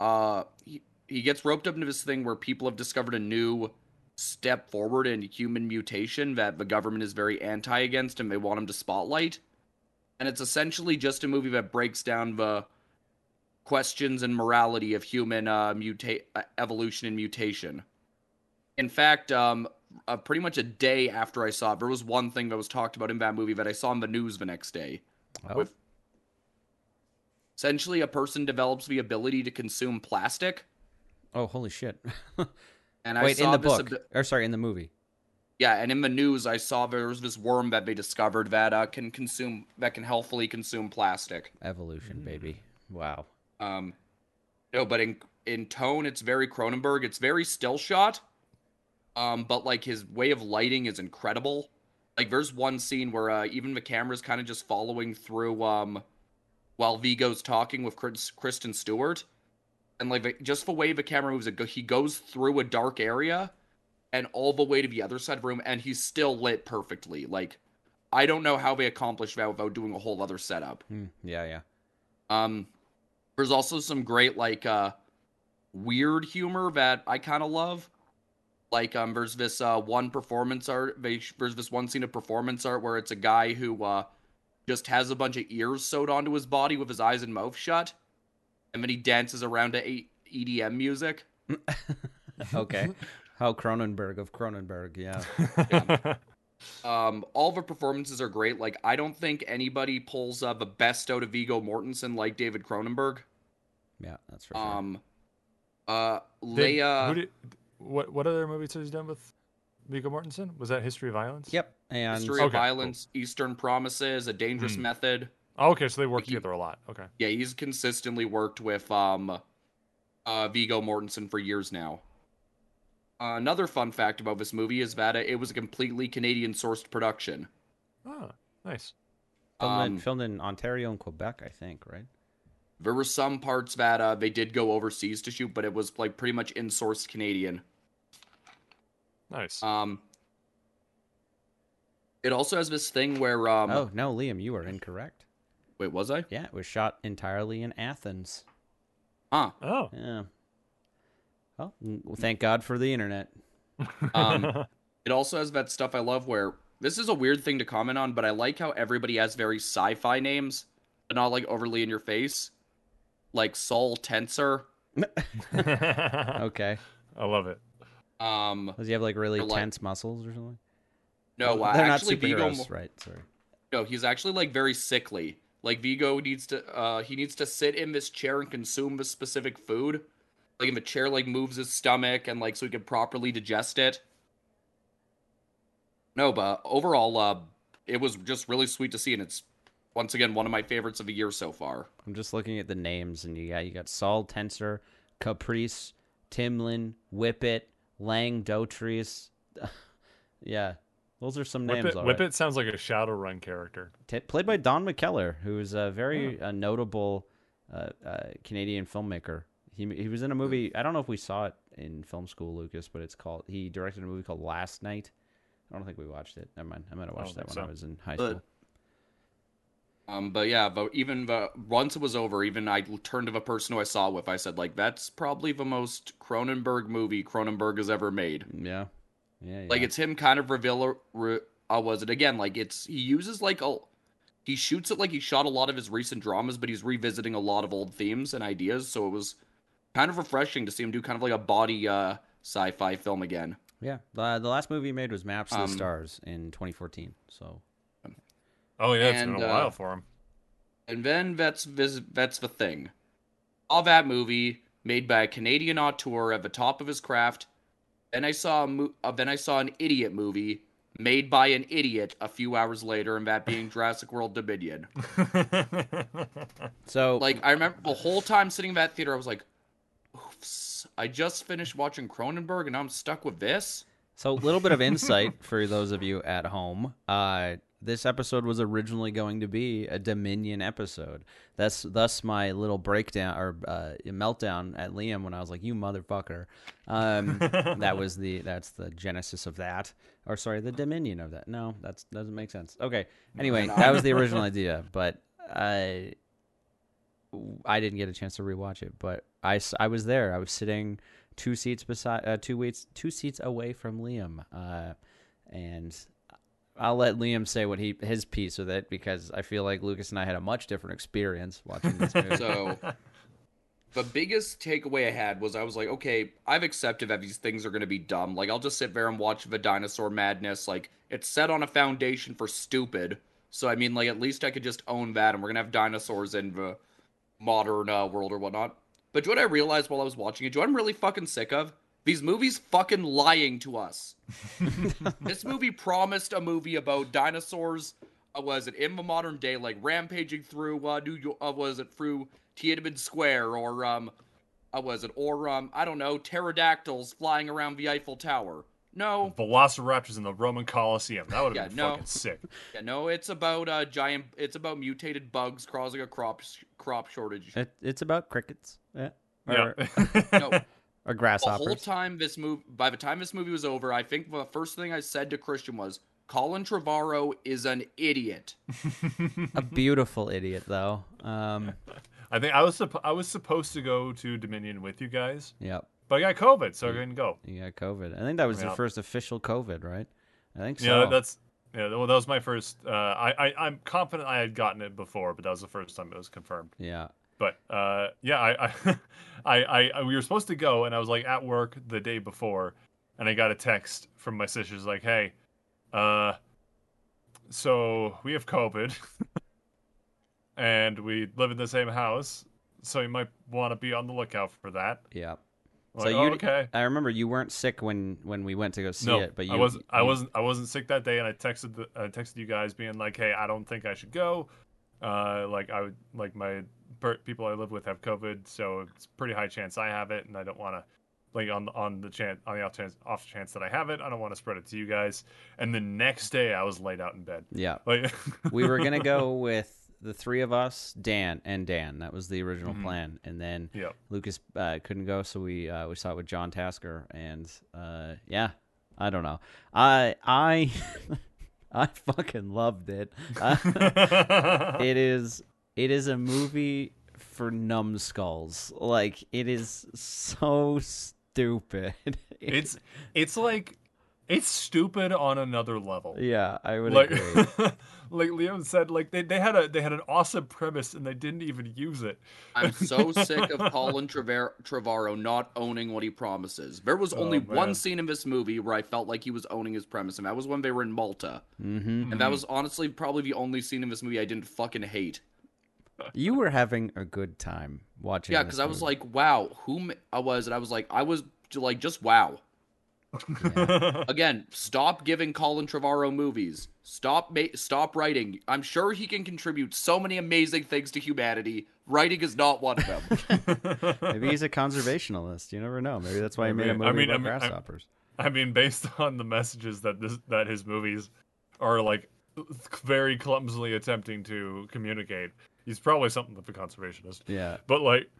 uh, he, he gets roped up into this thing where people have discovered a new step forward in human mutation that the government is very anti against and they want him to spotlight. And it's essentially just a movie that breaks down the questions and morality of human uh, muta- uh, evolution and mutation. In fact, um, uh, pretty much a day after I saw it, there was one thing that was talked about in that movie that I saw in the news the next day.
Oh.
With essentially, a person develops the ability to consume plastic,
Oh, holy shit!
and I
Wait,
saw
in the book,
abi-
or sorry, in the movie.
Yeah, and in the news, I saw there was this worm that they discovered that uh, can consume that can healthfully consume plastic.
Evolution, baby. Wow.
Um, no, but in in tone, it's very Cronenberg. It's very still shot. Um, but like his way of lighting is incredible. Like there's one scene where uh, even the camera's kind of just following through um, while Viggo's talking with Chris, Kristen Stewart, and like just the way the camera moves, he goes through a dark area, and all the way to the other side of the room, and he's still lit perfectly. Like I don't know how they accomplished that without doing a whole other setup.
Hmm, yeah, yeah.
Um, there's also some great like uh, weird humor that I kind of love. Like um, there's this uh, one performance art. There's this one scene of performance art where it's a guy who uh, just has a bunch of ears sewed onto his body with his eyes and mouth shut, and then he dances around to EDM music.
okay. How Cronenberg of Cronenberg, yeah.
Um, all the performances are great. Like I don't think anybody pulls uh, the best out of Viggo Mortensen like David Cronenberg.
Yeah, that's for sure.
Um, uh,
Did-
Leia.
who did, what what other movies has he done with Viggo Mortensen? Was that History of Violence?
yep. And
History of
Okay, cool.
Violence, Eastern Promises, A Dangerous
Hmm.
Method.
Oh, okay, so they work
He-
together a lot. Okay.
Yeah, he's consistently worked with um, uh, Viggo Mortensen for years now. Uh, another fun fact about this movie is that uh, it was a completely Canadian sourced production.
Oh, nice.
filmed, in,
Um,
filmed in Ontario and Quebec, I think, right?
There were some parts that uh, they did go overseas to shoot, but it was like pretty much in sourced Canadian.
Nice.
Um, it also has this thing where um,
oh, no, Liam, you are incorrect.
wait, was I?
Yeah, it was shot entirely in Athens.
Huh.
oh.
Yeah. Well, thank God for the internet.
Um, it also has that stuff I love where this is a weird thing to comment on, but I like how everybody has very sci-fi names, but not like overly in your face. Like Saul Tenser.
Okay.
I love it.
Um,
Does he have like really
Or, like-
tense muscles or something?
No, uh,
they're
actually
not
Viggo.
superheroes, right? Sorry.
No, he's actually like very sickly. Like Viggo needs to, uh, he needs to sit in this chair and consume this specific food. Like if a chair like moves his stomach and like so he can properly digest it. No, but overall, uh, it was just really sweet to see, and it's once again one of my favorites of the year so far.
I'm just looking at the names, and you got you got Saul Tenser, Caprice, Timlin, Wippet, Lang Dotrice. yeah, those are some names.
Whippet,
all right.
Whippet sounds like a Shadowrun character.
T- played by Don McKellar, who's a very uh, notable uh, uh, Canadian filmmaker. He he was in a movie. I don't know if we saw it in film school, Lucas, but it's called. He directed a movie called Last Night. I don't think we watched it. Never mind. I might have
I
watched that
think
when I was in high
But-
school.
Um, but yeah, but even the once it was over, even I turned to the person who I saw it with. I said like, "That's probably the most Cronenberg movie Cronenberg has ever made."
Yeah, yeah,
Like it's him kind of reveal. Re, uh, was it again? Like it's he uses like a he shoots it like he shot a lot of his recent dramas, but he's revisiting a lot of old themes and ideas. So it was kind of refreshing to see him do kind of like a body uh sci-fi film again.
yeah. Uh, the last movie he made was Maps to
Um,
the Stars in 2014. So
Oh yeah, it's been
And,
a
uh,
while for him.
And then that's that's the thing. All that movie made by a Canadian auteur at the top of his craft. Then I saw a mo- uh, then I saw an idiot movie made by an idiot a few hours later, and that being Jurassic World Dominion.
so
Like I remember the whole time sitting in that theater, I was like, "Oops! I just finished watching Cronenberg, and I'm stuck with this."
So, a little bit of insight for those of you at home. Uh, this episode was originally going to be a Dominion episode. That's thus my little breakdown or uh, meltdown at Liam when I was like, "You motherfucker." Um, that was the that's the genesis of that, or sorry, the Dominion of that. No, that doesn't make sense. Okay. Anyway, that was the original idea, but I I didn't get a chance to rewatch it, but I I was there. I was sitting two seats beside uh, two weights two seats away from Liam, uh, and I'll let Liam say what he his piece with it because I feel like Lucas and I had a much different experience watching this movie.
So the biggest takeaway I had was I was like, okay, I've accepted that these things are going to be dumb. Like I'll just sit there and watch the dinosaur madness. Like it's set on a foundation for stupid. So I mean, like at least I could just own that, and we're gonna have dinosaurs in the modern uh, world or whatnot. But do you know what I realized while I was watching it? Do you know what I'm really fucking sick of? These movies fucking lying to us. this movie promised a movie about dinosaurs. Uh, was it in the modern day, like rampaging through uh, New York? Uh, was it through Tiananmen Square, or um, uh, was it, or um, I don't know, pterodactyls flying around the Eiffel Tower? No,
Velociraptors in the Roman Colosseum. That would have
Yeah,
been
no.
fucking sick.
yeah, no, it's about uh, giant. It's about mutated bugs causing a crop crop shortage.
it, it's about crickets, yeah, or,
Yeah.
No,
or
the whole time this movie by the time this movie was over i think the first thing i said to christian was colin trevorrow is an idiot
a beautiful idiot, though. Um,
I think I was supp- I was supposed to go to Dominion with you guys,
Yep.
but I got COVID, so I couldn't go.
You got COVID. I think that was the
Yeah.
first official COVID, right? I think so.
Yeah, that's yeah. Well, that was my first. Uh, I, I I'm confident I had gotten it before, but that was the first time it was confirmed.
yeah.
But uh, yeah, I, I, I, I, I, we were supposed to go, and I was like at work the day before, and I got a text from my sisters like, "Hey, uh, so we have COVID, and we live in the same house, so you might want to be on the lookout for that."
Yeah.
I'm
So
like,
you
"Oh, okay.
I remember you weren't sick when when we went to go see
no,
it, but you
I wasn't. I wasn't. I wasn't sick that day, and I texted the, I texted you guys being like, "Hey, I don't think I should go. Uh, like I would like my people I live with have COVID, so it's pretty high chance I have it, and I don't want to." Like on on the chance on the off chance off chance that I have it, I don't want to spread it to you guys. And the next day, I was laid out in bed.
Yeah.
Like
we were gonna go with the three of us, Dan and Dan. That was the original
Mhm.
plan, and then
Yep.
Lucas uh, couldn't go, so we uh, we saw it with John Tasker, and uh, yeah, I don't know. I I I fucking loved it. It is it is a movie for numbskulls. Like it is so stupid.
it's it's like it's stupid on another level.
yeah, I would
like
agree.
like Liam said, like they, they had a they had an awesome premise and they didn't even use it.
I'm so sick of Colin Trever- Trevorrow not owning what he promises. There was
Oh,
only one
man.
scene in this movie where I felt like he was owning his premise, and that was when they were in Malta.
hmm
And that was honestly probably the only scene in this movie I didn't fucking hate.
You were having a good time watching.
Yeah, because I was like, wow, who I was, and I was like, I was j- like, just wow. Again, stop giving Colin Trevorrow movies. Stop, ma- stop writing. I'm sure he can contribute so many amazing things to humanity. Writing is not one of them.
Maybe he's a conservationalist. You never know. Maybe that's why he made a movie
I mean,
about
I mean,
grasshoppers.
I mean, based on the messages that this that his movies are like very clumsily attempting to communicate, he's probably something of a conservationist.
yeah.
But like,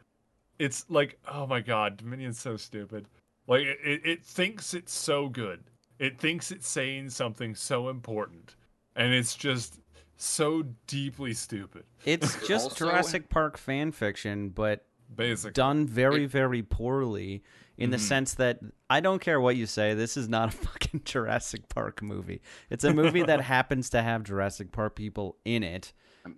it's like, oh my god, Dominion's so stupid. Like, it, it, it thinks it's so good. It thinks it's saying something so important, and it's just so deeply stupid.
It's just
Also-
Jurassic Park fan fiction, but
Basically,
done very, very poorly in the
Mhm.
sense that I don't care what you say, this is not a fucking Jurassic Park movie. It's a movie that happens to have Jurassic Park people in it.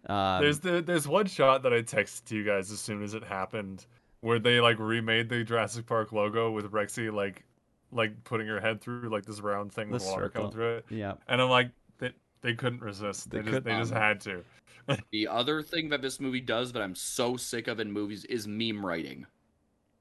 Um,
There's the there's one shot that I texted to you guys as soon as it happened, where they like remade the Jurassic Park logo with Rexy like like putting her head through like this round thing with water
circle.
coming through it,
yeah.
and I'm like they they couldn't resist. They,
They
just
could-
they just had to.
the other thing that this movie does that I'm so sick of in movies is meme writing.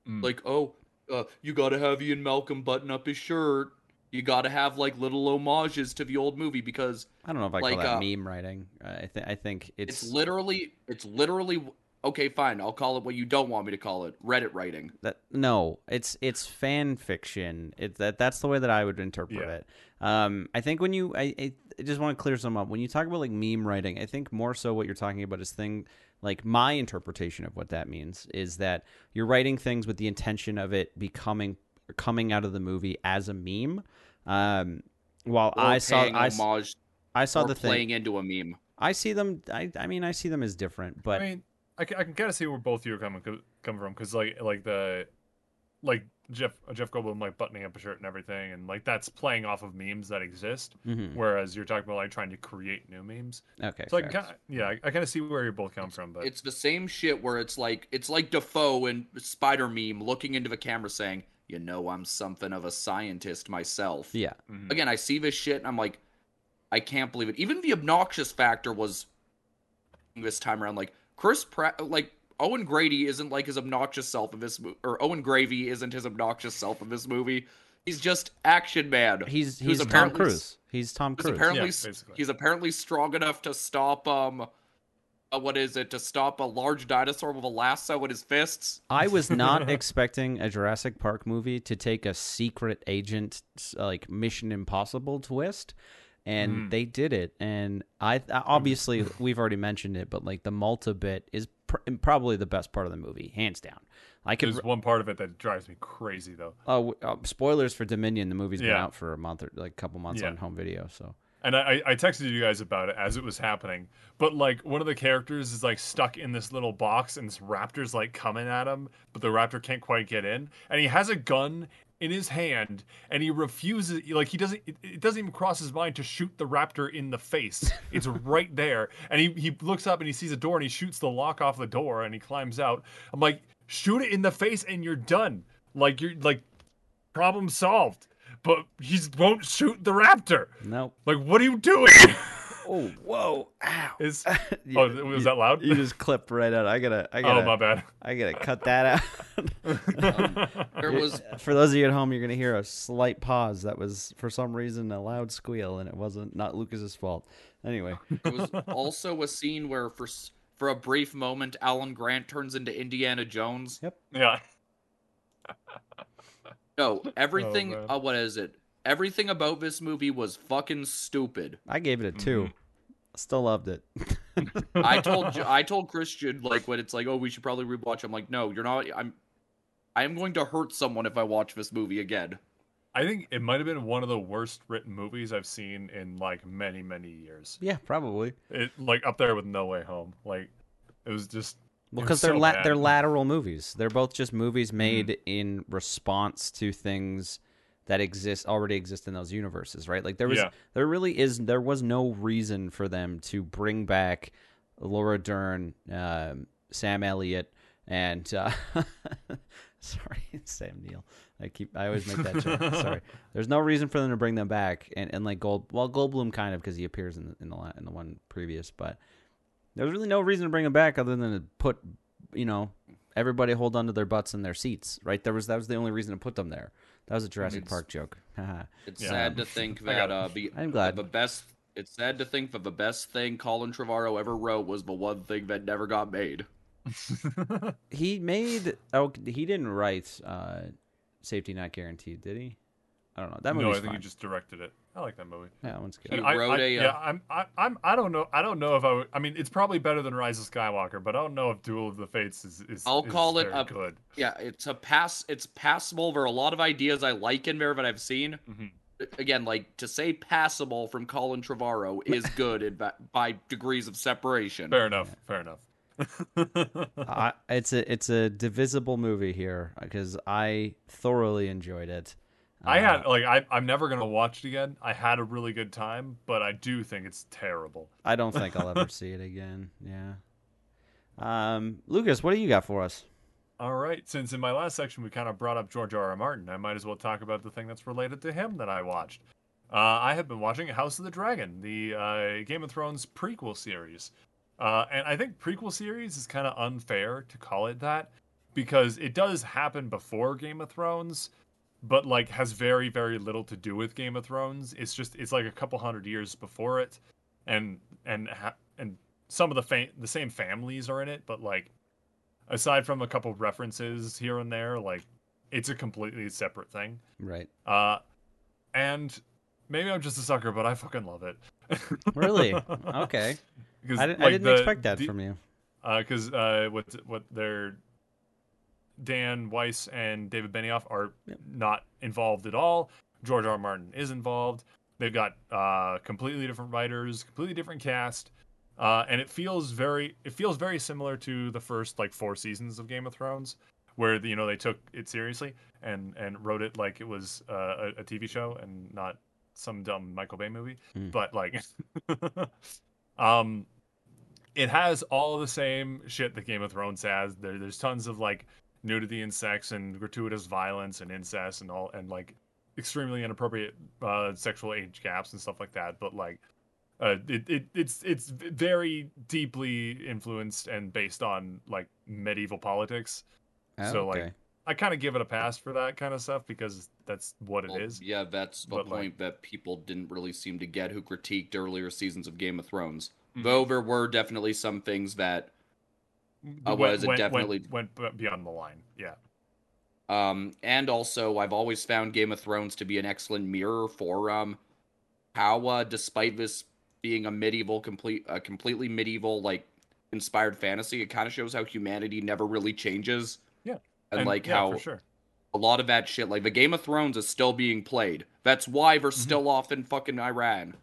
Mm.
Like, oh, uh, you gotta have Ian Malcolm button up his shirt. You gotta have like little homages to the old movie because
I don't know if I
Like,
call that
uh,
meme writing. I think I think it's,
it's literally, it's literally okay. Fine, I'll call it what you don't want me to call it. Reddit writing.
that no, it's it's fan fiction. It that that's the way that I would interpret
Yeah.
it. Um, I think when you, I, I I just want to clear some up. When you talk about like meme writing, I think more so what you're talking about is thing like my interpretation of what that means is that you're writing things with the intention of it becoming coming out of the movie as a meme. Um, while
Or
I saw
paying
I, s-
homage
I saw
or
the thing.
playing into a meme.
I see them. I I mean I see them as different, but
I mean, I can, I can kind of see where both you are coming co- coming from because like like the like Jeff Jeff Goldblum like buttoning up a shirt and everything, and like that's playing off of memes that exist.
Mhm.
Whereas you're talking about like trying to create new memes.
okay.
So I
fair.
can kind of, yeah, I, I kind of see where you're both coming from, but
It's the same shit where it's like it's like Dafoe and Spider Meme looking into the camera saying, "You know, I'm something of a scientist myself."
yeah.
Mhm.
Again, I see this shit and I'm like, I can't believe it. Even the obnoxious factor was this time around. Like Chris Pratt, like Owen Grady isn't like his obnoxious self of this movie, or Owen Gravy isn't his obnoxious self of this movie. He's just action man.
He's he's Tom
apparently-
Cruise. He's Tom Cruise.
apparently
Yeah,
he's apparently strong enough to stop um, uh, what is it? To stop a large dinosaur with a lasso with his fists.
I was not expecting a Jurassic Park movie to take a secret agent like Mission Impossible twist, and
Mhm.
they did it. And I obviously we've already mentioned it, but like the Malta bit is pr- probably the best part of the movie, hands down. I could.
there's one part of it that drives me crazy though.
Oh, uh, spoilers for Dominion. The movie's been
Yeah.
out for a month or like a couple months
Yeah.
on home video. So
and I, I texted you guys about it as it was happening. But like one of the characters is like stuck in this little box, and this raptor's like coming at him, but the raptor can't quite get in, and he has a gun in his hand, and he refuses. Like he doesn't. It, it doesn't even cross his mind to shoot the raptor in the face. It's right there, and he he looks up and he sees a door, and he shoots the lock off the door, and he climbs out. I'm like, shoot it in the face, and you're done. Like you're like, problem solved but he won't shoot the raptor.
Nope.
Like, what are you doing?
Oh, whoa, ow.
Is
You-
oh, was that loud?
You just clipped right out. I gotta, I
oh,
gotta,
my bad.
I gotta cut that out.
There was
for those of you at home, you're gonna hear a slight pause. That was for some reason a loud squeal, and it wasn't not Lucas's fault. Anyway,
it was also a scene where for for a brief moment Alan Grant turns into Indiana Jones. Yep.
Yeah.
No, everything.
man.
uh, what is it? Everything about this movie was fucking stupid.
I gave it a 2
Mm-hmm.
Still loved it.
I told I told Christian like when it's like, oh, we should probably rewatch. I'm like, no, you're not. I'm I am going to hurt someone if I watch this movie again.
I think it might have been one of the worst written movies I've seen in like many, many years.
yeah, probably.
It like up there with No Way Home. Like it was just
Well, because they're
so
la- they're lateral movies. They're both just movies made in response to things that exist already exist in those universes, right? Like there was
Yeah.
there really is there was no reason for them to bring back Laura Dern, um, Sam Elliott, and uh, sorry, Sam Neill. I keep I always make that joke. sorry. There's no reason for them to bring them back, and, and like Gold well Goldblum kind of because he appears in the, in the in the one previous, but there's really no reason to bring him back other than to put you know everybody hold onto their butts in their seats, right? There was that was the only reason to put them there. That was a Jurassic
It's-
Park joke.
It's
Yeah.
sad to think that uh, the
I'm glad.
the best. It's sad to think that the best thing Colin Trevorrow ever wrote was the one thing that never got made.
he made oh he didn't write uh, Safety Not Guaranteed, did he? I don't know. That
no, I think
fine.
he just directed it. I like that movie.
Yeah, that one's good.
He
I-
wrote
I-
a, uh,
yeah, I'm, I, I'm, I don't know. I don't know if I would. I mean, it's probably better than Rise of Skywalker, but I don't know if Duel of the Fates is. is
I'll
is
call it a-
good.
Yeah, it's a pass. It's passable. There are a lot of ideas I like in there that I've seen.
Mhm.
Again, like to say passable from Colin Trevorrow is good in, by degrees of separation.
Fair enough. Fair enough.
I, it's a it's a divisible movie here because I thoroughly enjoyed it.
I
Uh,
had like I, I'm never gonna watch it again. I had a really good time, but I do think it's terrible.
I don't think I'll ever see it again. Yeah. Um, Lucas, what do you got for us?
All right, since in my last section we kind of brought up George R. R. Martin, I might as well talk about the thing that's related to him that I watched. Uh, I have been watching House of the Dragon, the uh, Game of Thrones prequel series, uh, and I think prequel series is kind of unfair to call it that because it does happen before Game of Thrones, but like has very very little to do with Game of Thrones. It's just it's like a couple hundred years before it, and and ha- and some of the fa- the same families are in it, but like aside from a couple references here and there, like it's a completely separate thing.
Right.
Uh, and maybe I'm just a sucker, but I fucking love it.
Really? Okay.
Because
I, didn't I didn't
the-
expect that
the-
from you.
because uh, what what they're Dan Weiss and David Benioff are
Yep.
not involved at all. George R. R. Martin is involved. They've got uh, completely different writers, completely different cast, uh, and it feels very it feels very similar to the first like four seasons of Game of Thrones, where you know they took it seriously and and wrote it like it was uh, a, a TV show and not some dumb Michael Bay movie.
Mm.
But like, um, it has all the same shit that Game of Thrones has. There, there's tons of like nudity and sex and gratuitous violence and incest and all and like extremely inappropriate uh, sexual age gaps and stuff like that. But like, uh, it, it it's it's very deeply influenced and based on like medieval politics.
Oh,
so, like,
okay.
I kind of give it a pass for that kind of stuff because that's what it
Well,
is.
Yeah, that's the
But, like-
point that people didn't really seem to get who critiqued earlier seasons of Game of Thrones.
Mhm.
Though there were definitely some things that Uh,
Went-
it, definitely-
went, went beyond the line. Yeah.
Um, and also, I've always found Game of Thrones to be an excellent mirror for um, how, uh, despite this being a medieval, complete, a completely medieval like inspired fantasy, it kind of shows how humanity never really changes.
Yeah.
and, like
yeah,
how
for sure.
a lot of that shit, like the Game of Thrones, is still being played. That's why they're
Mm-hmm.
still off in fucking Iran.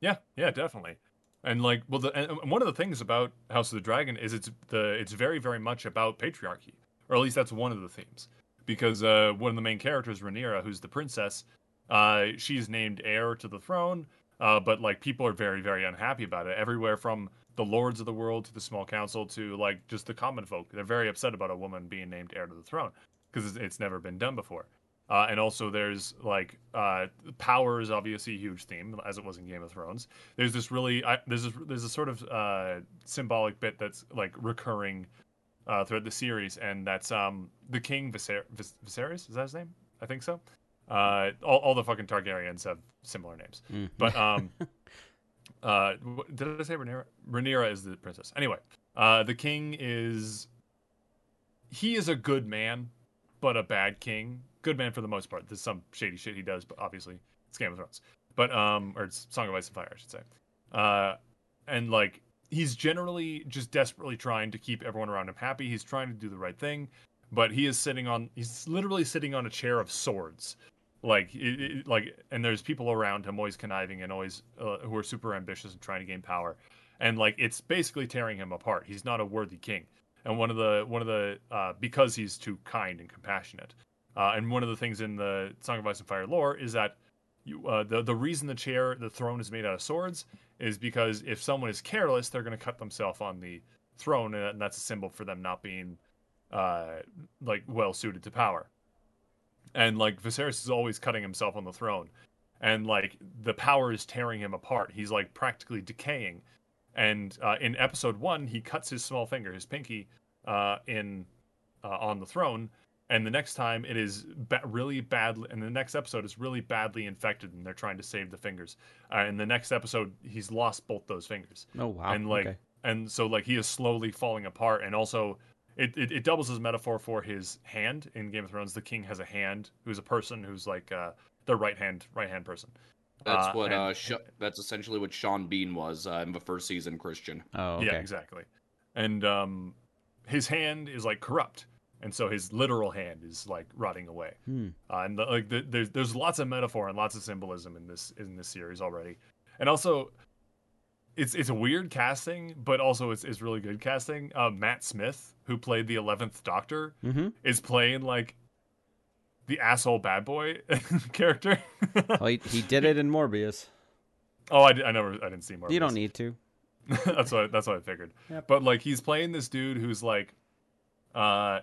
Yeah, yeah, definitely. And like, well, the, and one of the things about House of the Dragon is it's the it's very very much about patriarchy, or at least that's one of the themes. Because uh, one of the main characters, Rhaenyra, who's the princess, uh, she's named heir to the throne, uh, but like people are very very unhappy about it. Everywhere from the lords of the world to the small council to like just the common folk, they're very upset about a woman being named heir to the throne because it's, it's never been done before. Uh, and also, there's like uh, power is obviously a huge theme, as it was in Game of Thrones. There's this really I, there's this, there's a sort of uh, symbolic bit that's like recurring uh, throughout the series, and that's um, the King Viser- Vis- Viserys. Is that his name? I think so. Uh, all, all the fucking Targaryens have similar names,
Mm.
but um, uh, did I say Rhaenyra? Rhaenyra is the princess. Anyway, uh, the king is he is a good man, but a bad king. Good man for the most part. There's some shady shit he does, but obviously it's Game of Thrones. But um, or it's Song of Ice and Fire, I should say. Uh, and like he's generally just desperately trying to keep everyone around him happy. He's trying to do the right thing, but he is sitting on he's literally sitting on a chair of swords. Like, it, it- like, and there's people around him always conniving and always uh, who are super ambitious and trying to gain power, and like it's basically tearing him apart. He's not a worthy king and one of the one of the uh, because he's too kind and compassionate. Uh, and one of the things in the Song of Ice and Fire lore is that you, uh, the the reason the chair, the throne is made out of swords, is because if someone is careless, they're going to cut themselves on the throne, and that's a symbol for them not being uh, like well suited to power. And like Viserys is always cutting himself on the throne, and like the power is tearing him apart. He's like practically decaying. And uh, in episode one, he cuts his small finger, his pinky, uh, in uh, on the throne, and the next time it is ba- really badly and the next episode is really badly infected and they're trying to save the fingers uh, and the next episode he's lost both those fingers
Oh wow.
and like
okay.
and so like he is slowly falling apart and also it, it, it doubles as metaphor for his hand in game of thrones the king has a hand who's a person who's like uh the right hand right hand person
That's
Uh,
what
and-
uh, Sh- that's essentially what Sean Bean was uh, in the first season. Christian.
Oh okay.
yeah exactly and um his hand is like corrupt and so his literal hand is like rotting away
Hmm.
uh, and the, like the, there's there's lots of metaphor and lots of symbolism in this in this series already, and also it's it's a weird casting, but also it's it's really good casting. Uh, Matt Smith, who played the Eleventh Doctor,
Mm-hmm.
is playing like the asshole bad boy character.
Well, he, he did it in Morbius.
oh, I, I never I didn't see Morbius.
You don't need to.
that's what that's what I figured.
Yep.
But like he's playing this dude who's like uh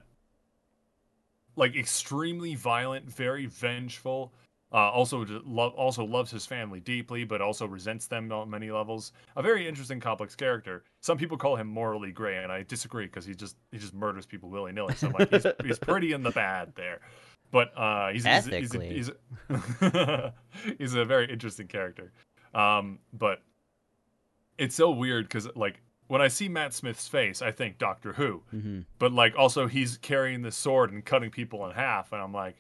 like extremely violent, very vengeful. Uh, also, lo- also loves his family deeply, but also resents them on many levels. A very interesting, complex character. Some people call him morally gray, and I disagree because he just he just murders people willy nilly. So like he's, he's pretty in the bad there, but uh, he's he's, he's, a, he's, he's a very interesting character. Um, but it's so weird because like when I see Matt Smith's face, I think Doctor Who,
Mm-hmm.
but like also he's carrying this sword and cutting people in half, and I'm like,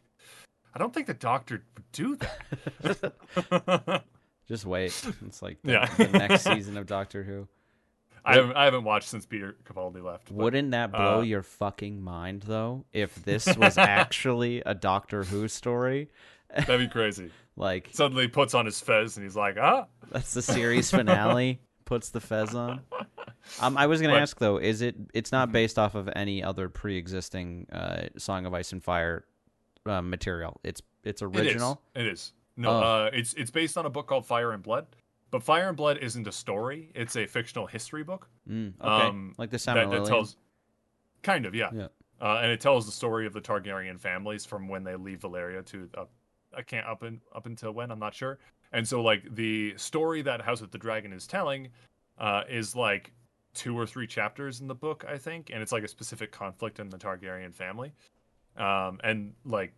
I don't think the Doctor would do that.
Just wait. It's like the,
Yeah.
the next season of Doctor Who.
I haven't, I haven't watched since Peter Capaldi left. but-
Wouldn't that blow
uh,
your fucking mind though? If this was actually a Doctor Who story,
That'd be crazy.
like
Suddenly puts on his fez and he's like, ah,
that's the series finale. Puts the fez on. Um, I was gonna
But-
ask though, is it? It's not based off of any other pre-existing uh, Song of Ice and Fire uh, material. It's it's original.
It is. It is. No,
Oh.
uh, it's it's based on a book called Fire and Blood, but Fire and Blood isn't a story. It's a fictional history book.
Mm, okay,
Um,
like the
that, that tells, kind of, yeah.
Yeah.
Uh, and it tells the story of the Targaryen families from when they leave Valyria to uh, I can't up and up until when I'm not sure. And so like the story that House of the Dragon is telling uh, is like two or three chapters in the book, I think, and it's like a specific conflict in the Targaryen family. Um, and like,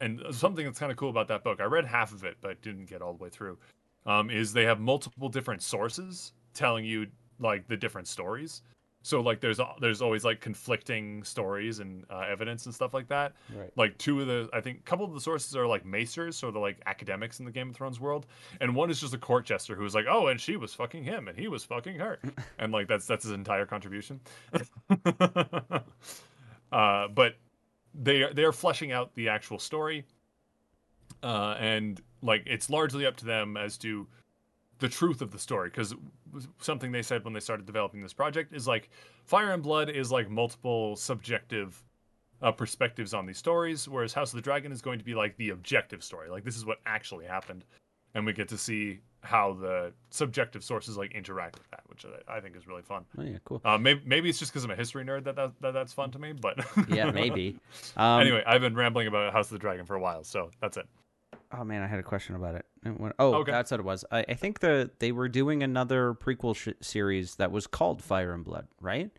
and something that's kind of cool about that book, I read half of it but didn't get all the way through. Um, is they have multiple different sources telling you like the different stories. So like there's there's always like conflicting stories and uh, evidence and stuff like that.
Right.
Like two of the I think a couple of the sources are like maesters, so they're like academics in the Game of Thrones world, and one is just a court jester who's like, oh, and she was fucking him, and he was fucking her, and like that's that's his entire contribution. uh, but they are they're fleshing out the actual story, uh, and like it's largely up to them as to the truth of the story because something they said when they started developing this project is like Fire and Blood is like multiple subjective uh, perspectives on these stories, whereas House of the Dragon is going to be like the objective story. Like this is what actually happened, and we get to see how the subjective sources like interact with that, which I, I think is really fun.
Oh yeah, cool.
Uh, maybe, maybe it's just because I'm a history nerd that, that, that that's fun to me. But
Yeah, maybe. Um,
anyway, I've been rambling about House of the Dragon for a while, so that's it.
Oh man, I had a question about it. It went- Oh,
Okay.
that's what it was. I, I think the they were doing another prequel sh- series that was called Fire and Blood, right?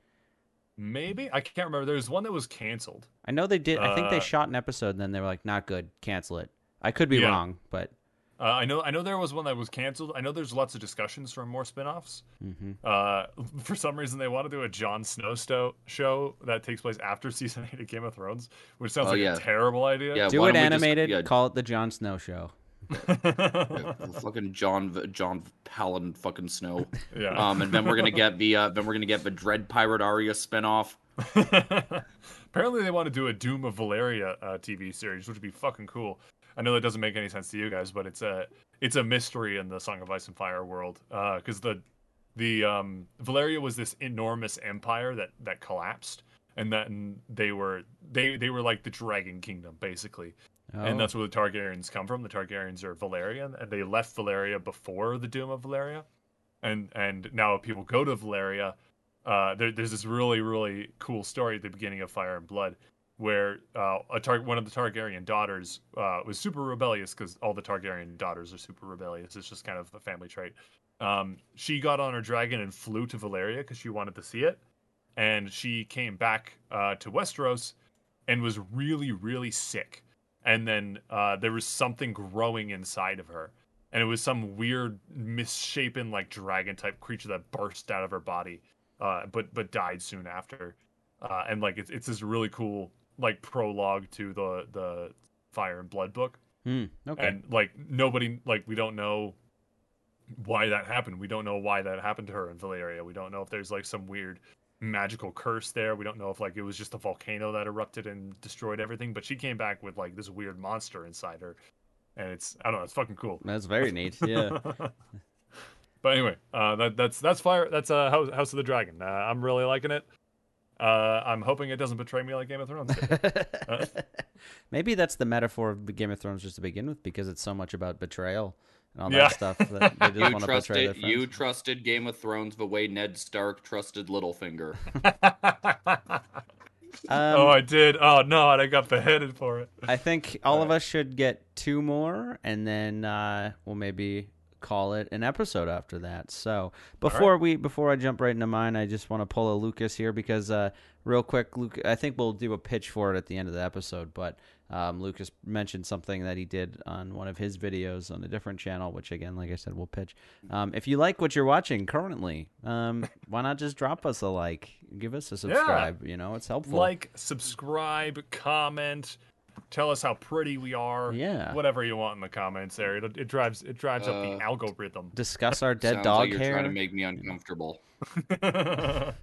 Maybe I can't remember. There's one that was canceled.
I know they did. I think they
Uh,
shot an episode, and then they were like, "Not good, cancel it." I could be
Yeah.
wrong, but
Uh, I know I know there was one that was canceled. I know there's lots of discussions for more spin-offs.
hmm
Uh, for some reason, they want to do a Jon Snow sto- show that takes place after season eight of Game of Thrones, which sounds
Oh,
like
yeah.
a terrible idea.
Yeah,
do it
don't just-
animated.
yeah.
Call it the Jon Snow Show.
Yeah, fucking John V- John Palin fucking Snow.
yeah.
Um, and then we're gonna get the uh, then we're gonna get the Dread Pirate Arya spinoff.
Apparently, they want to do a Doom of Valyria uh, TV series, which would be fucking cool. I know that doesn't make any sense to you guys, but it's a it's a mystery in the Song of Ice and Fire world because the the um, Valyria was this enormous empire that that collapsed, and then they were they they were like the Dragon Kingdom basically,
Oh.
and that's where the Targaryens come from. The Targaryens are Valyrian, and they left Valyria before the Doom of Valyria, and and now people go to Valyria. Uh, there, there's this really really cool story at the beginning of Fire and Blood, where uh, a tar- one of the Targaryen daughters uh, was super rebellious because all the Targaryen daughters are super rebellious. It's just kind of a family trait. Um, she got on her dragon and flew to Valyria because she wanted to see it, and she came back uh, to Westeros and was really really sick and then uh, there was something growing inside of her and it was some weird misshapen like dragon type creature that burst out of her body uh, but but died soon after uh, and like it's, it's this really cool like prologue to the the fire and blood book.
Hmm, okay.
and like nobody like we don't know why that happened. We don't know why that happened to her in valyria. We don't know if there's like some weird magical curse there. We don't know if like it was just a volcano that erupted and destroyed everything but she came back with like this weird monster inside her. And it's i don't know it's fucking cool.
That's very neat. Yeah.
but anyway uh that, that's that's fire that's uh house, house of the dragon. Uh, i'm really liking it uh i'm hoping it doesn't betray me like game of thrones did. Uh,
Maybe that's the metaphor of Game of Thrones just to begin with, because it's so much about betrayal and all
Yeah.
that stuff. That they just
You
want to betray their
trusted you trusted Game of Thrones the way Ned Stark trusted Littlefinger.
Um,
oh i did oh no and i got beheaded for it
I think all of us should get two more, and then uh, we'll maybe call it an episode after that. So before we before I jump right into mine, I just want to pull a Lucas here because uh, real quick, Luke. I think we'll do a pitch for it at the end of the episode, but. Um, Lucas mentioned something that he did on one of his videos on a different channel, which again, like I said, we'll pitch. Um, if you like what you're watching currently, um, why not just drop us a like, give us a subscribe? You know, it's helpful.
like subscribe comment tell us how pretty we are
Yeah.
whatever you want in the comments there it, it drives it drives up
Uh,
the algorithm
discuss our dead dog
like you're
hair.
trying to make me uncomfortable.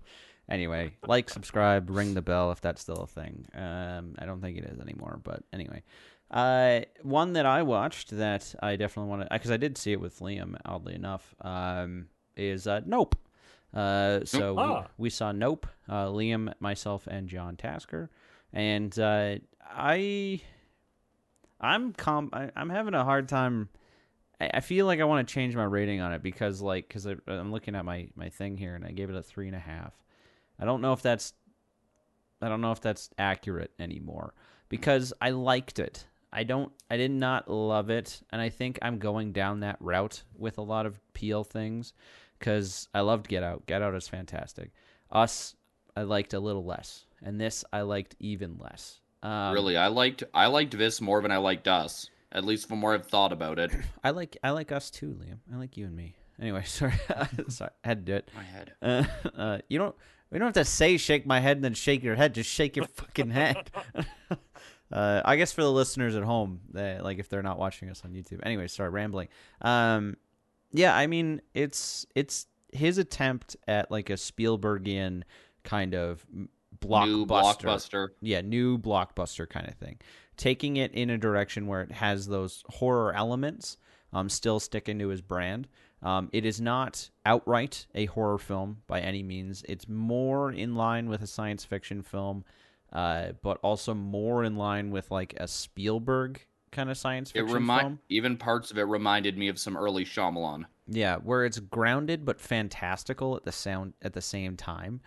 Anyway, like, subscribe, ring the bell if that's still a thing. Um, I don't think it is anymore, but anyway. Uh, one that I watched that I definitely want to, because I did see it with Liam, oddly enough, um, is uh, Nope. Uh, so we-
Ah.
we, saw Nope, uh, Liam, myself, and John Tasker, and uh, I, I'm com, I, I'm having a hard time. I I feel like I want to change my rating on it because, like, because I'm looking at my my thing here, and I gave it a three and a half. I don't know if that's I don't know if that's accurate anymore because I liked it. I don't I did not love it and I think I'm going down that route with a lot of Peele things cuz I loved Get Out. Get Out is fantastic. Us I liked a little less and this I liked even less. Um,
really, I liked I liked this more than I liked us. At least the more I've thought about it.
I like I like us too, Liam. I like you and me. Anyway, sorry. sorry. I had to do it.
My head.
Uh, uh, you don't. We don't have to say shake my head and then shake your head. Just shake your fucking head. uh, I guess for the listeners at home, they, like if they're not watching us on YouTube. Anyway, sorry, rambling. Um, yeah, I mean it's it's his attempt at like a Spielbergian kind of blockbuster.
New blockbuster.
Yeah, new blockbuster kind of thing. Taking it in a direction where it has those horror elements, um, still sticking to his brand. Um, it is not outright a horror film by any means. It's more in line with a science fiction film, uh, but also more in line with like a Spielberg kind of science
It
fiction
remind
film.
even parts of it reminded me of some early Shyamalan.
Yeah, where it's grounded but fantastical at the sound at the same time.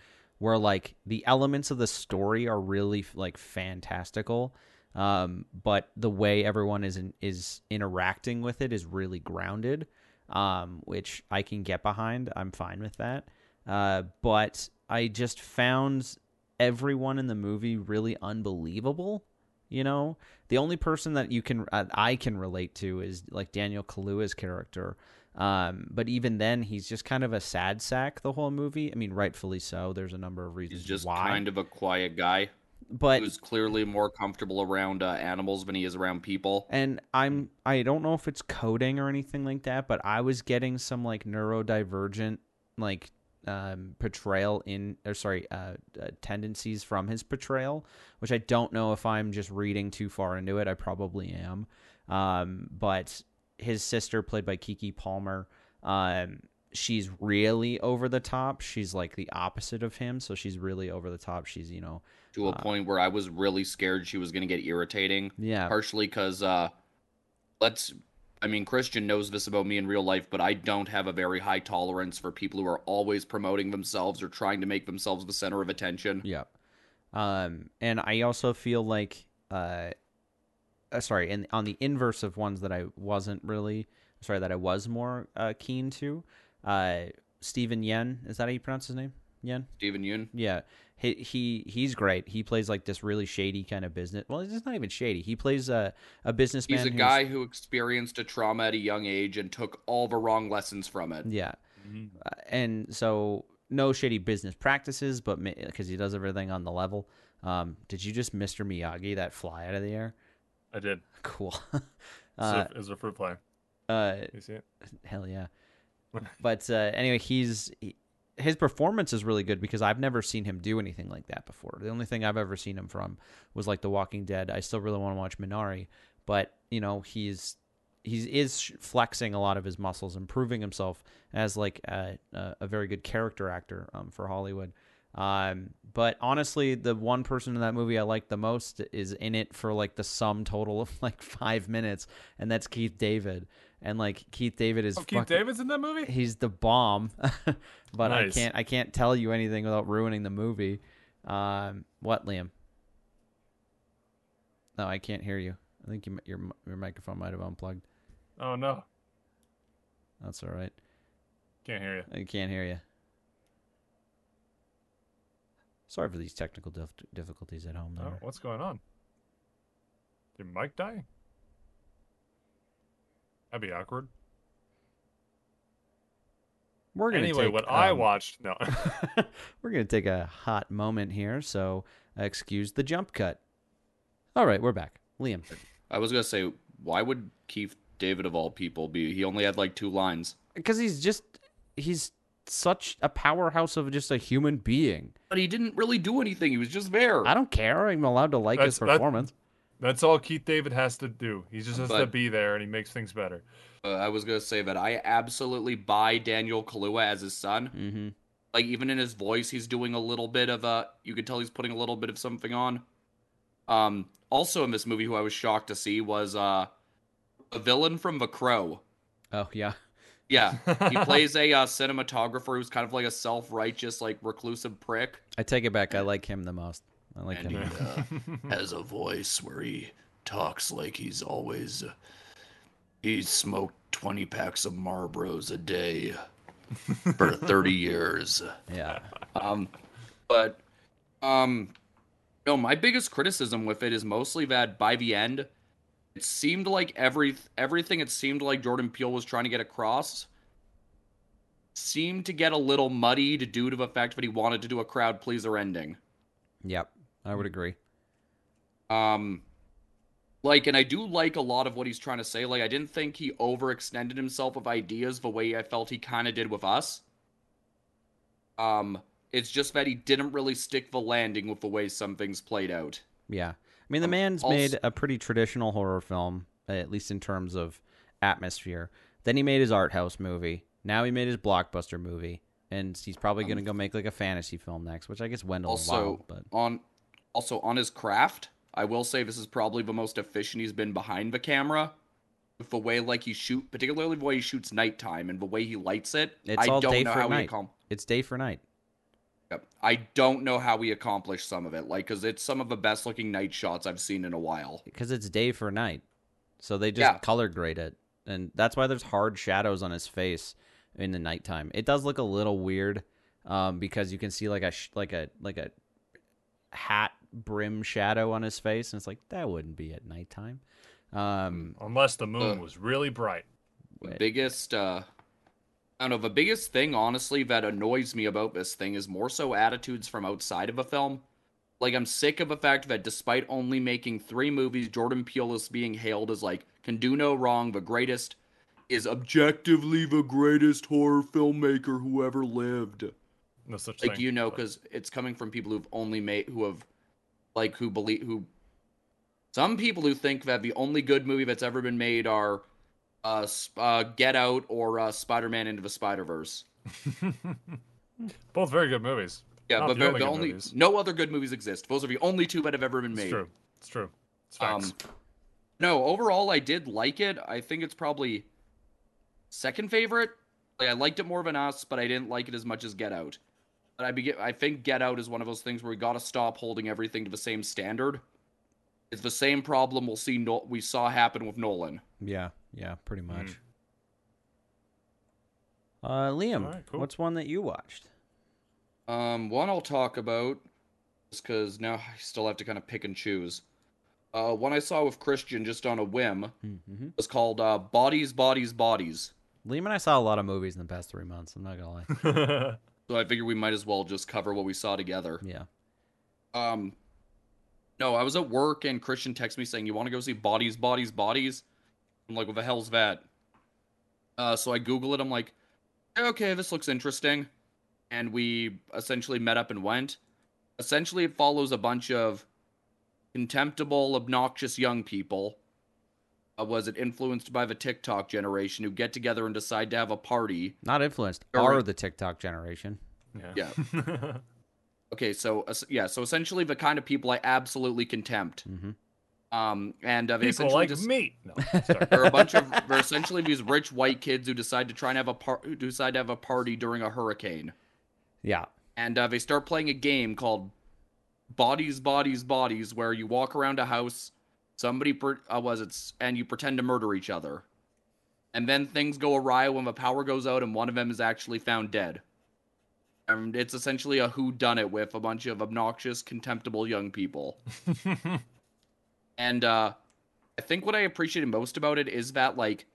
Where like the elements of the story are really like fantastical, um, but the way everyone is in, is interacting with it is really grounded, um, which I can get behind. I'm fine with that. Uh, but I just found everyone in the movie really unbelievable. You know, the only person that you can uh, I can relate to is like Daniel Kaluuya's character. Um, but even then, he's just kind of a sad sack the whole movie. I mean, rightfully so. There's a number of reasons
He's just
why.
kind of a quiet guy
but
who's clearly more comfortable around uh, animals than he is around people.
and I'm I don't know if it's coding or anything like that, but I was getting some like neurodivergent like um, portrayal in or sorry uh, uh, tendencies from his portrayal, which I don't know if I'm just reading too far into it. I probably am, um, but his sister, played by Keke Palmer, um, she's really over the top. She's like the opposite of him, so she's really over the top. She's you know
To a point where I was really scared she was going to get irritating.
yeah
partially because uh let's i mean christian knows this about me in real life but i don't have a very high tolerance for people who are always promoting themselves or trying to make themselves the center of attention
Yeah. Um, and I also feel like, uh, uh, sorry, and on the inverse of ones that I wasn't really, sorry, that I was more uh, keen to, uh, Steven Yen, is that how you pronounce his name? Yen?
steven yeun
Yeah. He, he he's great. He plays like this really shady kind of business. Well, it's not even shady. He plays a a businessman.
he's a guy who experienced a trauma at a young age and took all the wrong lessons from it
Yeah. Uh, and so no shady business practices, but because he does everything on the level. Um, did you just Mr. Miyagi that fly out of the air?
I did.
Cool. Uh,
a, it's a fruit fly.
uh,
You see it?
hell yeah. But uh, anyway, he's he, his performance is really good because I've never seen him do anything like that before. The only thing I've ever seen him from was like The Walking Dead. I still really want to watch Minari, but you know he's he is flexing a lot of his muscles, improving himself as like a, a, a very good character actor um, for Hollywood. Um, but honestly, the one person in that movie I like the most is in it for like the sum total of like five minutes, and that's Keith David. And like Keith David is
Oh, Keith
fucking-
David's in that movie?
he's the bomb but i can't i can't tell you anything without ruining the movie um what liam no i can't hear you i think you, your your microphone might have unplugged
Oh, no.
that's all right
Can't hear you.
i can't hear you sorry for these technical dif- difficulties at home
Oh, what's going on? Did Mike die? That'd be awkward.
we're gonna
Anyway,
take,
what I
um,
watched, no.
we're gonna take a hot moment here so excuse the jump cut all right we're back liam
i was gonna say why would keith david of all people be he only had like two lines
because he's just he's such a powerhouse of just a human being.
but he didn't really do anything he was just there
I don't care. I'm allowed to like his
That's- that-
performance.
That's all Keith David has to do. He just has to be there and he makes things better.
uh, i was gonna say that i absolutely buy daniel kaluuya as his son
Mm-hmm.
like even in his voice he's doing a little bit of a you could tell he's putting a little bit of something on um also in this movie who i was shocked to see was uh a villain from the crow
Oh yeah,
yeah he plays a uh, cinematographer who's kind of like a self-righteous like reclusive prick
I take it back. I like him the most. I like
and he
him.
uh, has a voice where he talks like he's always uh, he's smoked 20 packs of marlboros a day for 30 years
Yeah,
Um, but um, no, my biggest criticism with it is mostly that by the end, it seemed like every everything it seemed like Jordan Peele was trying to get across seemed to get a little muddied due to the fact that he wanted to do a crowd pleaser ending.
yep. I would agree.
Um, like, and I do like a lot of what he's trying to say. Like, I didn't think he overextended himself with ideas the way I felt he kind of did with us. Um, it's just that he didn't really stick the landing with the way some things played out.
Yeah, I mean the
Um,
man's
also-
made a pretty traditional horror film, at least in terms of atmosphere. Then he made his art house movie. Now he made his blockbuster movie, and he's probably
Um,
gonna go make like a fantasy film next, which I guess Wendell
also
Wild, but
on also on his craft i will say this is probably the most efficient he's been behind the camera with the way like he shoot particularly the way he shoots nighttime and the way he lights it
it's
i
all
don't
day
know
for
how he
night.
accom-
It's day for night.
Yep. i don't know how we accomplished some of it like because it's some of the best looking night shots i've seen in a while
because it's day for night. So they just
Yeah.
color grade it, and that's why there's hard shadows on his face in the nighttime. It does look a little weird um, because you can see like a sh- like a like a hat brim shadow on his face, and it's like that wouldn't be at nighttime. Um,
Unless the moon
Uh.
was really bright.
the biggest uh I don't know, the biggest thing honestly that annoys me about this thing is more so attitudes from outside of a film. Like I'm sick of the fact that despite only making three movies, Jordan Peele is being hailed as like can do no wrong, the greatest is objectively the greatest horror filmmaker who ever lived.
No such
Like
thing.
you know,
but-
because it's coming from people who've only made who have like who believe who some people who think that the only good movie that's ever been made are uh, uh Get Out or uh, Spider-Man Into the Spider-Verse.
both very good movies.
Yeah,
Not
but
the only
the only no other good movies exist. Those are the only two that have ever been
It's
made.
true. It's true. It's facts.
Um, no, overall I did like it. I think it's probably second favorite. Like I liked it more than Us, but I didn't like it as much as Get Out. But I begin, I think Get Out is one of those things where we got to stop holding everything to the same standard. It's the same problem we'll see no, we saw happen with Nolan.
Yeah, yeah, pretty
Hmm.
much. Uh, Liam,
Alright, cool.
what's one that you watched?
Um, one I'll talk about, just because now I still have to kind of pick and choose. Uh, one I saw with Christian just on a whim
Mm-hmm.
was called uh, Bodies, Bodies, Bodies.
Liam and I saw a lot of movies in the past three months. I'm not gonna lie.
So I figured we might as well just cover what we saw together.
yeah.
Um, no, I was at work and Christian texted me saying, "You want to go see Bodies, Bodies, Bodies?" I'm like, "What the hell's that?" Uh, so I Google it. I'm like, "Okay, this looks interesting," and we essentially met up and went. Essentially, it follows a bunch of contemptible, obnoxious young people. Uh, was it influenced by the TikTok generation who get together and decide to have a party?
Not influenced. Are the TikTok generation?
Yeah. Okay, so uh, yeah, so essentially the kind of people I absolutely contempt.
Mm-hmm.
Um, and uh, they
People
essentially
like
just
meat. No,
they're a bunch of they're essentially these rich white kids who decide to try and have a par- who decide to have a party during a hurricane,
Yeah.
and uh, they start playing a game called Bodies, Bodies, Bodies, where you walk around a house, somebody per- uh, was it, and you pretend to murder each other, and then things go awry when the power goes out and one of them is actually found dead. And it's essentially a who done it with a bunch of obnoxious, contemptible young people. and uh I think what I appreciated most about it is that like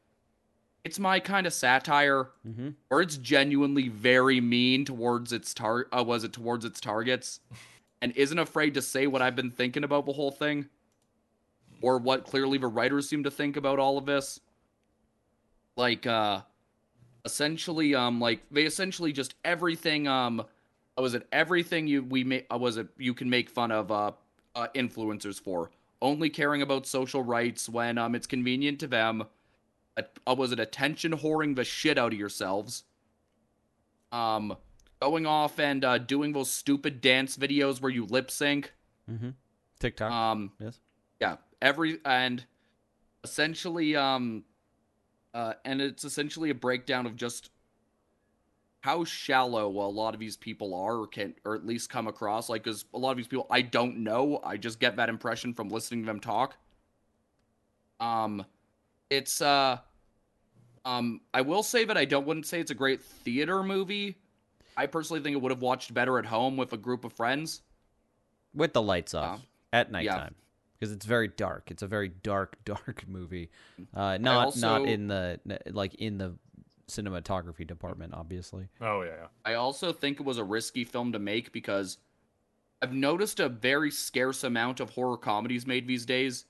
it's my kind of satire
Mm-hmm.
or it's genuinely very mean towards its tar uh, was it towards its targets and isn't afraid to say what I've been thinking about the whole thing or what clearly the writers seem to think about all of this like uh essentially um like they essentially just everything um uh, was it everything you we make uh, was it you can make fun of uh, uh influencers for only caring about social rights when um it's convenient to them uh, was it attention whoring the shit out of yourselves um going off and uh doing those stupid dance videos where you lip sync
Mm-hmm. TikTok.
um
yes.
yeah every and essentially um uh and it's essentially a breakdown of just how shallow a lot of these people are or can or at least come across like because a lot of these people i don't know i just get that impression from listening to them talk um it's uh um i will say that i don't wouldn't say it's a great theater movie i personally think it would have watched better at home with a group of friends
With the lights
Yeah.
off at nighttime. Because it's very dark. It's a very dark, dark movie. Uh, not not in the like in the cinematography department, obviously.
Oh yeah, yeah.
I also think it was a risky film to make because I've noticed a very scarce amount of horror comedies made these days.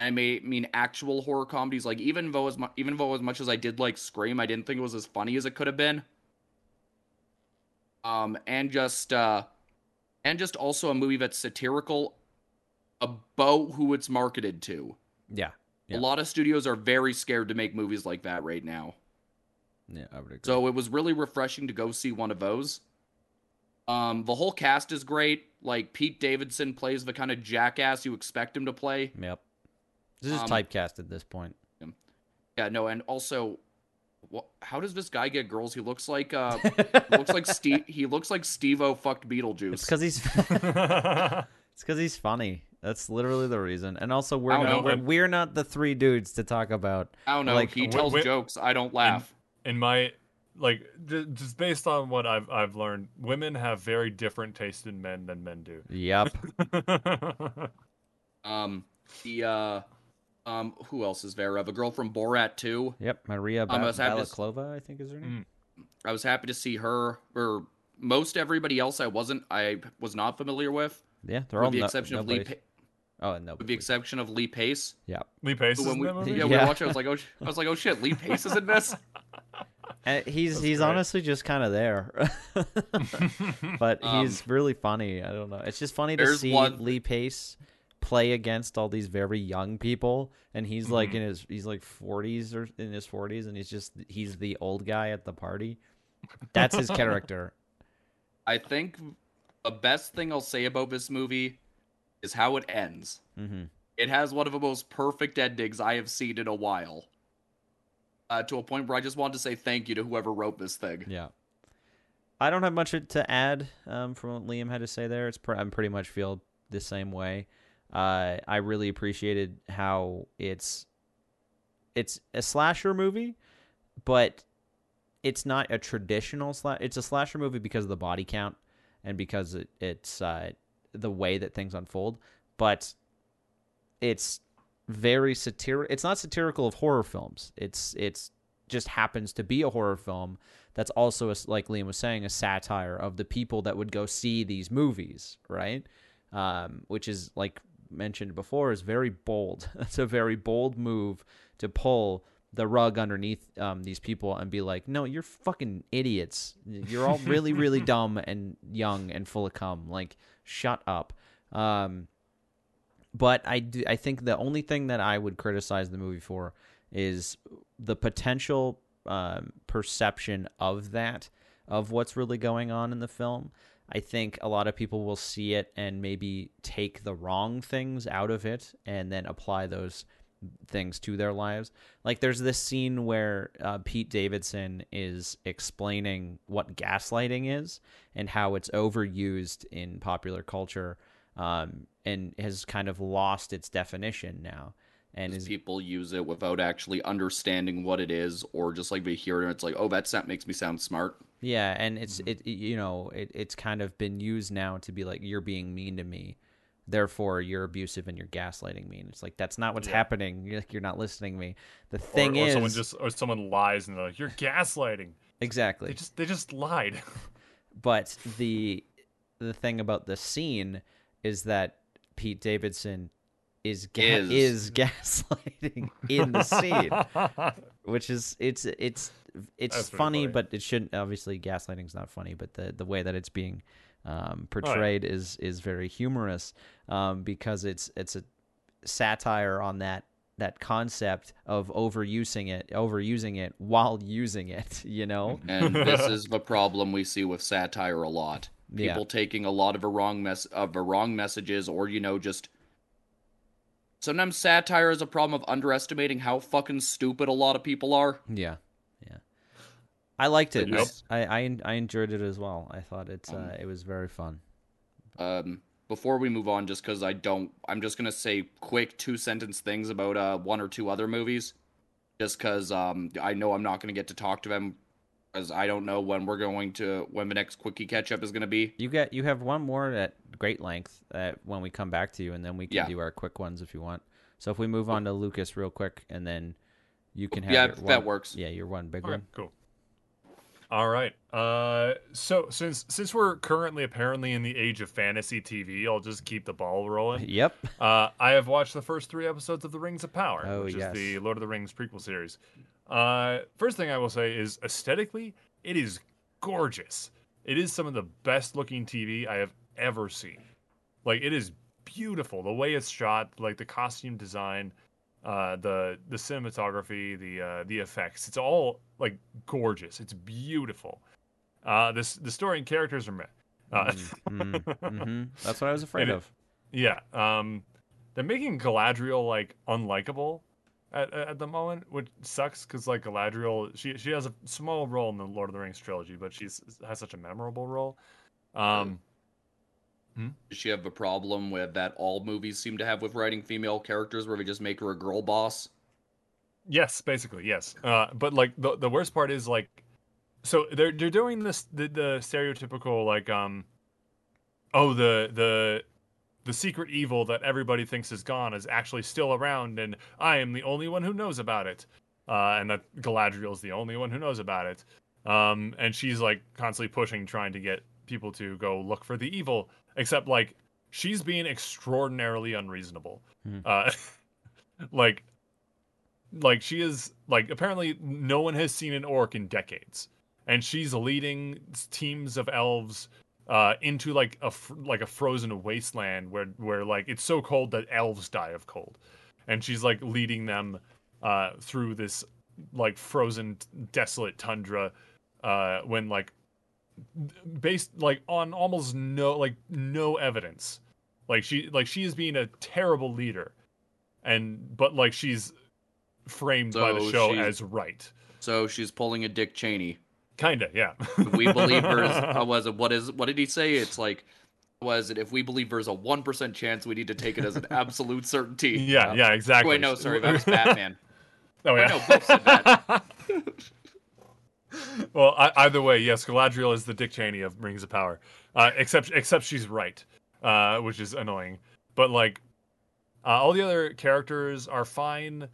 I may mean actual horror comedies. Like even though as mu- even though as much as I did like Scream, I didn't think it was as funny as it could have been. Um, and just uh, and just also a movie that's satirical about who it's marketed to.
Yeah. Yeah.
A lot of studios are very scared to make movies like that right now.
Yeah, I would agree.
So it was really refreshing to go see one of those. Um, the whole cast is great. Like Pete Davidson plays the kind of jackass you expect him to play.
yep. This is
Um,
typecast at this point.
Yeah, no, and also, how does this guy get girls? He looks like uh, looks like Steve. He looks like Steve-O fucked
It's
Beetlejuice.
because he's it's because he's funny. That's literally the reason. And also, we're
don't
know,
we're, we're not the three dudes to talk about.
I don't know.
like,
he tells
wh-
jokes. I don't laugh.
In my like just based on what I've I've learned, women have very different taste in men than men do.
Yep.
Um, the uh, um, who else is there? The girl from Borat too.
Yep. Maria
I'm
ba-
just happy to
I think is her name.
I was happy to see her. Or most everybody else, I wasn't. I was not familiar with,
Yeah, they're
with
all
the
no-
exception of Lee.
Nobody's-
Pa-
Oh, no.
with the exception of Lee Pace.
Yeah.
Lee Pace
Who,
is
when
in
we,
that movie.
yeah, we
Yeah.
were watching. I was like, oh, sh- I was like, oh shit, Lee Pace is in this.
And he's
That's
he's
great.
honestly just kind of there, but
Um,
he's really funny. I don't know. It's just funny to see
one-
Lee Pace play against all these very young people, and he's like
Mhm.
in his he's like forties or in his forties, and he's just he's the old guy at the party. That's his character.
I think the best thing I'll say about this movie is how it ends.
hmm
It has one of the most perfect endings I have seen in a while. Uh, to a point where I just wanted to say thank you to whoever wrote this thing.
Yeah. I don't have much to add um, from what Liam had to say there. It's pr- I'm pretty much feel the same way. Uh, I really appreciated how it's it's a slasher movie, but it's not a traditional slash. It's a slasher movie because of the body count and because it, it's uh, the way that things unfold. But it's very satir. It's not satirical of horror films. It's it's just happens to be a horror film that's also a, like Liam was saying a satire of the people that would go see these movies, right? Um, which is like mentioned before is very bold. It's a very bold move to pull the rug underneath um, these people and be like, no, you're fucking idiots. You're all really, really dumb and young and full of cum. Like, shut up. Um, but I do, I think the only thing that I would criticize the movie for is the potential um, perception of that of what's really going on in the film. I think a lot of people will see it and maybe take the wrong things out of it and then apply those things to their lives. Like there's this scene where uh, Pete Davidson is explaining what gaslighting is and how it's overused in popular culture um, and has kind of lost its definition now. And is
people use it without actually understanding what it is, or just like they hear it and it's like, oh, that sound makes me sound smart.
yeah, and it's it, it you know it, it's kind of been used now to be like you're being mean to me, therefore you're abusive and you're gaslighting me. And it's like that's not what's
Yeah.
happening. You're like you're not listening to me. The thing
or
is
someone just or someone lies and they're like, "You're gaslighting."
exactly.
They just they just lied.
but the the thing about the scene is that Pete Davidson is ga-
Is.
is gaslighting in the scene, which is it's it's it's funny,
funny.
but it shouldn't. Obviously, gaslighting's not funny, but the the way that it's being um, portrayed is is very humorous um, because it's it's a satire on that that concept of overusing it overusing it while using it you know
And this is the problem we see with satire a lot.
Yeah.
People taking a lot of a wrong mess of the wrong messages, or you know, just sometimes satire is a problem of underestimating how fucking stupid a lot of people are.
Yeah, yeah. I liked it.
Yep.
I, I I enjoyed it as well. I thought it uh,
Um,
it was very fun.
Um, before we move on, just because I don't, I'm just gonna say quick two sentence things about uh one or two other movies, just because um I know I'm not gonna get to talk to them, as I don't know when we're going to when the next quickie catch up is gonna be.
You get you have one more at great length uh, when we come back to you, and then we can
Yeah.
do our quick ones if you want. So if we move on to Lucas real quick, and then you can have
Yeah,
your
that
one-
works.
Yeah, your one big
Okay,
one.
cool. All right. Uh, so since since we're currently apparently in the age of fantasy TV, I'll just keep the ball rolling.
Yep.
Uh, I have watched the first three episodes of The Rings of Power,
Oh,
which
yes.
is the Lord of the Rings prequel series. Uh, first thing I will say is aesthetically, it is gorgeous. It is some of the best looking TV I have ever seen. Like it is beautiful the way it's shot, like the costume design. Uh, the the cinematography, the uh, the effects. It's all like gorgeous. It's beautiful. Uh, this the story and characters are meh. Uh,
Mm, hmm That's what I was afraid
it-
of.
yeah, um, they're making Galadriel like unlikable at at the moment, which sucks because like Galadriel, she she has a small role in the Lord of the Rings trilogy, but she's has such a memorable role. Um,
Does she have a problem with that all movies seem to have with writing female characters where they just make her a girl boss?
Yes, basically, yes. Uh, but like the the worst part is like, so they're they're doing this the, the stereotypical like um, oh the the the secret evil that everybody thinks is gone is actually still around, and I am the only one who knows about it, uh, and that Galadriel is the only one who knows about it. Um, and she's like constantly pushing, trying to get people to go look for the evil, except like she's being extraordinarily unreasonable.
Hmm.
Uh, like like she is like apparently no one has seen an orc in decades and she's leading teams of elves uh into like a fr- like a frozen wasteland where where like it's so cold that elves die of cold and she's like leading them uh through this like frozen desolate tundra uh when like based like on almost no like no evidence like she like she is being a terrible leader and but like she's framed by the show as right
So she's pulling a Dick Cheney.
kinda yeah
we believe there's uh, was it what is what did he say? It's like was it if we believe there's a one percent chance we need to take it as an absolute certainty.
yeah yeah exactly
Wait, no, sorry, that was Batman.
oh
Wait,
yeah
no, said that.
Well I, either way yes galadriel is the dick cheney of rings of power uh except except she's right uh which is annoying but like uh, all the other characters are fine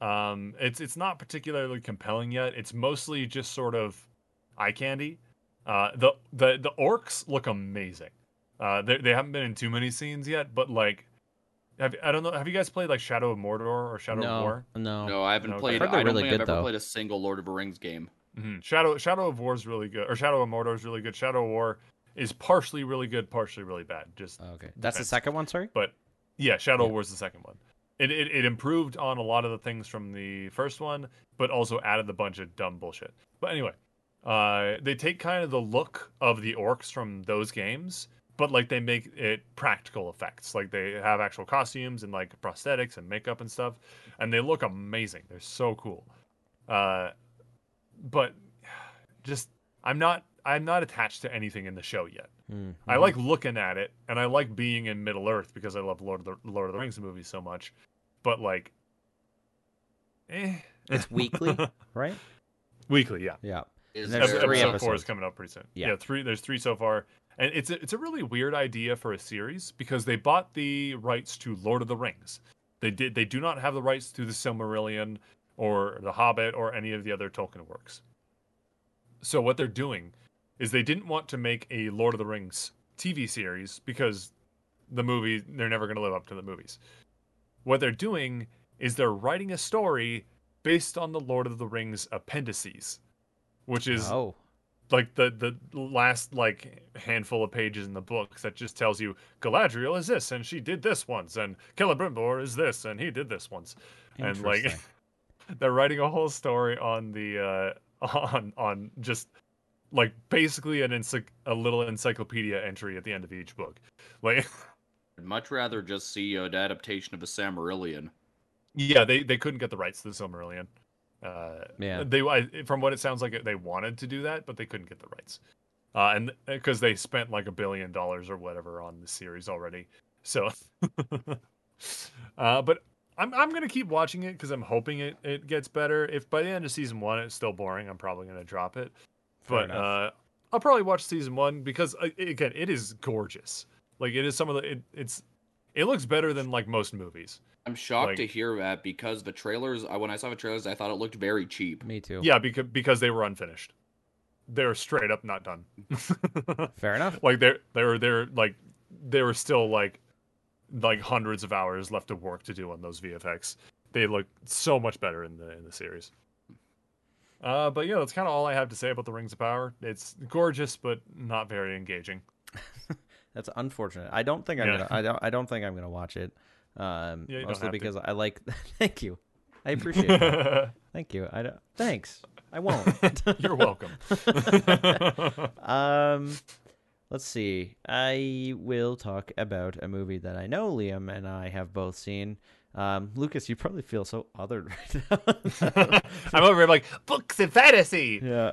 um it's it's not particularly compelling yet it's mostly just sort of eye candy uh the the the orcs look amazing uh they, they haven't been in too many scenes yet but like have, I don't know. Have you guys played like Shadow of Mordor or Shadow of
no,
War?
no,
No, I haven't
Okay.
played.
I've heard they're
I don't
really
think I've
good,
ever
though.
played a single Lord of the Rings game.
Hmm Shadow Shadow of War is really good, or Shadow of Mordor is really good. Shadow of War is partially really good, partially really bad. Just
Okay, that's the second one. Sorry.
but yeah, Shadow of
Yeah.
War is the second one. It, it it improved on a lot of the things from the first one, but also added a bunch of dumb bullshit. But anyway, uh, they take kind of the look of the orcs from those games, but like they make it practical effects. Like they have actual costumes and like prosthetics and makeup and stuff, and they look amazing. They're so cool. Uh, but just I'm not I'm not attached to anything in the show yet.
Mm,
I like looking at it, and I like being in Middle Earth because I love Lord of the Lord of the Rings movies so much. But like, eh,
It's weekly, right?
weekly, yeah.
Yeah.
Is
There's
Ep-
there,
three
episode
episodes.
four is coming up pretty soon.
Yeah.
Yeah, three. There's three so far, and it's a, it's a really weird idea for a series because they bought the rights to Lord of the Rings. They did. They do not have the rights to the Silmarillion or the Hobbit or any of the other Tolkien works. So what they're doing is they didn't want to make a Lord of the Rings TV series because the movie they're never going to live up to the movies. What they're doing is they're writing a story based on the Lord of the Rings appendices, which is
Oh,
like the the last like handful of pages in the book that just tells you Galadriel is this and she did this once and Celebrimbor is this and he did this once and like. they're writing a whole story on the uh on on just like basically an encyc- a little encyclopedia entry at the end of each book like
I'd much rather just see an adaptation of a Silmarillion.
yeah they they couldn't get the rights to the Silmarillion uh
Yeah.
they I, from what it sounds like they wanted to do that but they couldn't get the rights uh and because they spent like a billion dollars or whatever on the series already so uh but i'm i'm gonna keep watching it because i'm hoping it it gets better if by the end of season one it's still boring i'm probably gonna drop it
Fair
but uh i'll probably watch season one because uh, again it is gorgeous like it is some of the it, it's it looks better than like most movies
I'm shocked
Like-
to hear that because the trailers. When I saw the trailers, I thought it looked very cheap.
me too.
Yeah, because because they were unfinished. They're straight up not done.
Fair enough.
like they're they're they're like they were still like like hundreds of hours left of work to do on those VFX. They look so much better in the in the series. Uh, but yeah, that's kind of all I have to say about the Rings of Power. It's gorgeous, but not very engaging.
That's unfortunate. I don't think I'm
Yeah.
gonna. I don't. I don't think I'm gonna watch it. Um,
Yeah,
mostly
have to.
because I like. Thank you. I appreciate it. Thank you. I don't, thanks. I won't.
You're welcome.
um, let's see. I will talk about a movie that I know Liam and I have both seen. Um, Lucas, you probably feel so othered right now.
I'm over here like books and fantasy.
yeah.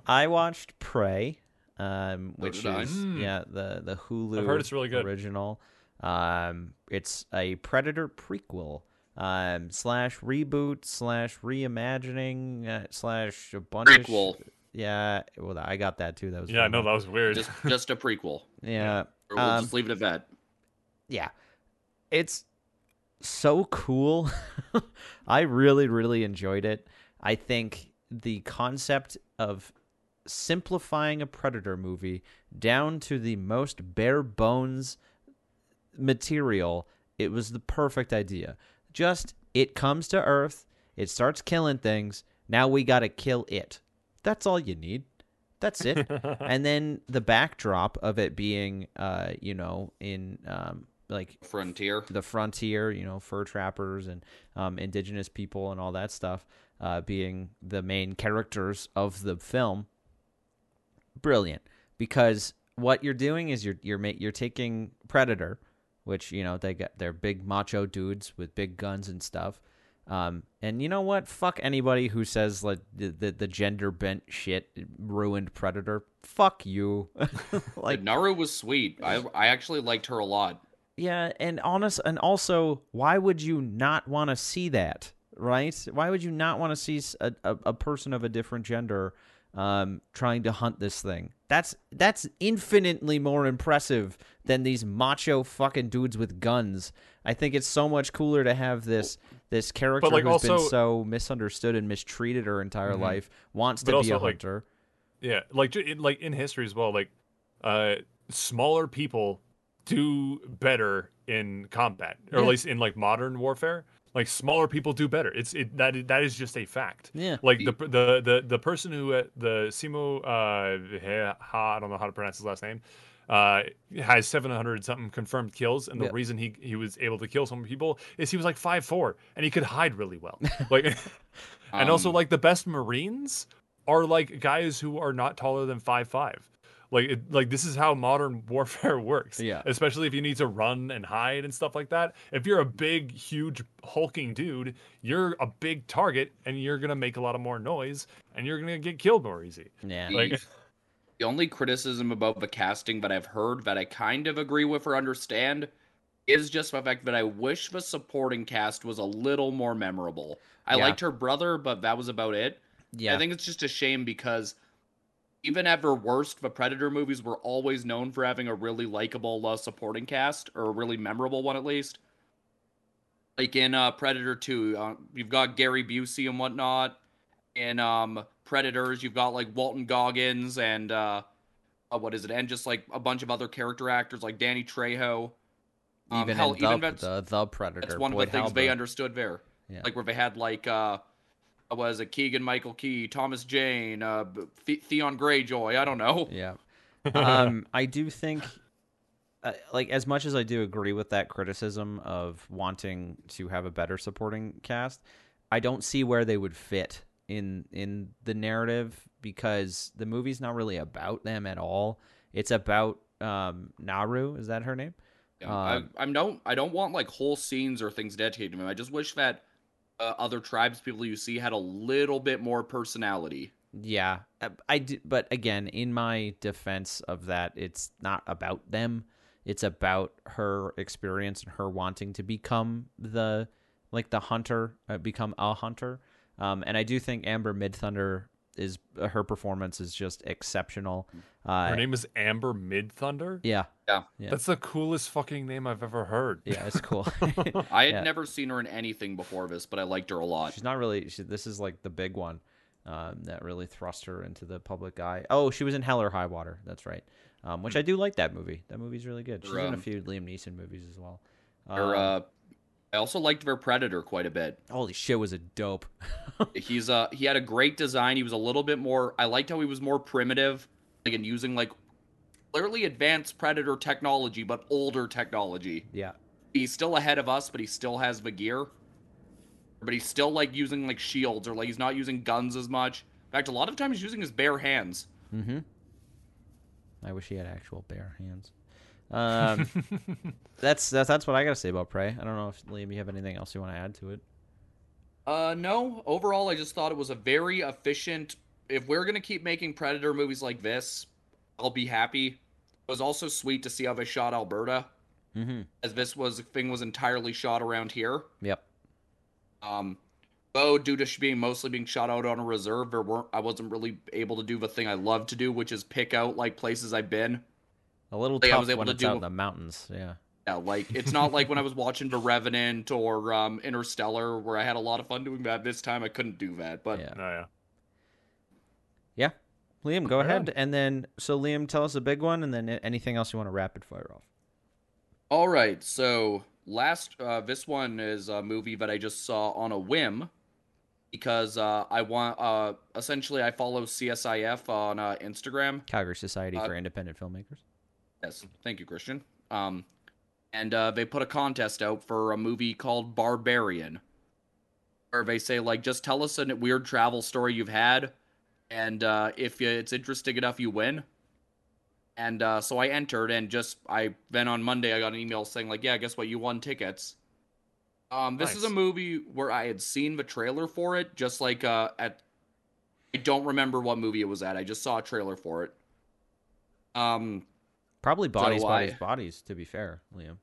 I watched Prey, um, which
did I.
is
Mm.
yeah the the Hulu
I've heard it's really good.
original. Um, it's a Predator prequel. Um, slash reboot slash reimagining uh, slash a bunch of
Prequel.
sh- yeah, well, I got that too. That was
Yeah, I know that was weird.
Just just a prequel.
Yeah,
Or we'll
Um,
just leave it at that.
yeah, it's so cool. I really, really enjoyed it. I think the concept of simplifying a Predator movie down to the most bare bones material, it was the perfect idea. Just it comes to Earth, it starts killing things. Now we got to kill it. That's all you need. That's it. and then the backdrop of it being, uh, you know, in um, like
Frontier.
the frontier, you know, fur trappers and um, indigenous people and all that stuff uh, being the main characters of the film. Brilliant, because what you're doing is you're you're ma- you're taking Predator, which you know they got they're big macho dudes with big guns and stuff. Um, and you know what? Fuck anybody who says like the the, the gender bent shit ruined Predator. Fuck you. like
Naru was sweet. I I actually liked her a lot.
Yeah, and honest, and also, why would you not want to see that? Right? Why would you not want to see a a person of a different gender um, trying to hunt this thing? That's that's infinitely more impressive than these macho fucking dudes with guns. I think it's so much cooler to have this this character
like,
who's been so misunderstood and mistreated her entire life wants
But
to be a
also, like,
hunter.
Yeah, like in, like in history as well. Like, uh, smaller people do better in combat, or
Yeah.
at least in like modern warfare. Like smaller people do better. It's it that is- that is just a fact.
Yeah.
Like the the the the person who uh, the Simo uh Ha I don't know how to pronounce his last name. Uh, has 700 something confirmed kills, and the
Yeah.
reason he he was able to kill so many people is he was like five four, and he could hide really well. Like, and also
Um,
like the best Marines are like guys who are not taller than five five. Like it, like this is how modern warfare works.
Yeah.
Especially if you need to run and hide and stuff like that. If you're a big, huge, hulking dude, you're a big target and you're gonna make a lot of more noise and you're gonna get killed more easy.
Yeah.
Like
The only criticism about the casting that I've heard that I kind of agree with or understand is just the fact that I wish the supporting cast was a little more memorable. I
Yeah.
liked her brother, but that was about it.
yeah.
I think it's just a shame because even at their worst, the Predator movies were always known for having a really likable uh, supporting cast, or a really memorable one at least. Like in uh, Predator 2, uh, you've got Gary Busey and whatnot. In um, Predators, you've got like Walton Goggins and uh, uh, what is it? And just like a bunch of other character actors like Danny Trejo. Um,
even
hell,
the,
even
the the Predator.
that's one of
Boyd
the things they understood there.
Yeah.
Like where they had like uh was it Keegan Michael Key, Thomas Jane, uh Theon Greyjoy, I don't know.
Yeah. um, I do think, uh, like, as much as I do agree with that criticism of wanting to have a better supporting cast, I don't see where they would fit in in the narrative because the movie's not really about them at all. It's about um, Naru. Is that her name?
Yeah,
Um,
I, I don't I don't want like whole scenes or things dedicated to him. I just wish that uh, other tribes people you see had a little bit more personality.
Yeah, uh, I but again, in my defense of that, it's not about them. It's about her experience and her wanting to become the like the hunter, uh, become a hunter. Um, and I do think Amber Midthunder is uh, her performance is just exceptional. Uh,
her name is Amber Midthunder.
yeah,
Yeah.
Yeah.
That's the coolest fucking name I've ever heard.
yeah, it's cool.
I had
Yeah.
never seen her in anything before this, but I liked her a lot.
She's not really. She, this is like the big one um, that really thrust her into the public eye. Oh, she was in Hell or High Water. That's right. Um, which I do like that movie. That movie's really good. She's
Her,
in a
um,
few Liam Neeson movies as well.
Her,
Um,
uh, I also liked their Predator quite a bit.
holy shit, was a dope?
He's uh he had a great design. He was a little bit more. I liked how he was more primitive, like in using like clearly advanced Predator technology, but older technology.
yeah,
he's still ahead of us, but he still has the gear. But he's still like using like shields or like he's not using guns as much. In fact, a lot of times he's using his bare hands.
Mm-hmm. I wish he had actual bare hands. Um, that's that's that's what I gotta say about Prey. I don't know if Liam, you have anything else you want to add to it.
Uh, no. Overall, I just thought it was a very efficient. If we're gonna keep making Predator movies like this, I'll be happy. It was also sweet to see how they shot Alberta,
Mm-hmm.
as this was thing was entirely shot around here.
Yep.
Um, though due to being mostly being shot out on a reserve, there weren't. I wasn't really able to do the thing I love to do, which is pick out like places I've been.
A little
Like, I was able
when
to
it's out
do-
in the mountains. Yeah.
Yeah, like it's not like when I was watching The Revenant or um, Interstellar, where I had a lot of fun doing that. This time I couldn't do that, but
Yeah.
Oh yeah.
Yeah. Liam, go
Right
ahead. And then, so Liam, tell us a big one, and then anything else you want to rapid fire off.
All right, so last uh, this one is a movie that I just saw on a whim because uh, I want uh, essentially I follow CSIF on uh, Instagram.
Calgary Society
Uh,
for Independent Filmmakers.
Yes, thank you, Christian. Um, and uh, they put a contest out for a movie called Barbarian, where they say like just tell us a weird travel story you've had, and uh, if it's interesting enough, you win. And uh, so I entered, and just I then on Monday I got an email saying like, yeah, guess what, you won tickets. Um, this is a movie where I had seen the trailer for it, just like uh, at. I don't remember what movie it was at. I just saw a trailer for it. Um,
Probably Bodies,
I-
Bodies, Bodies, to be fair, Liam.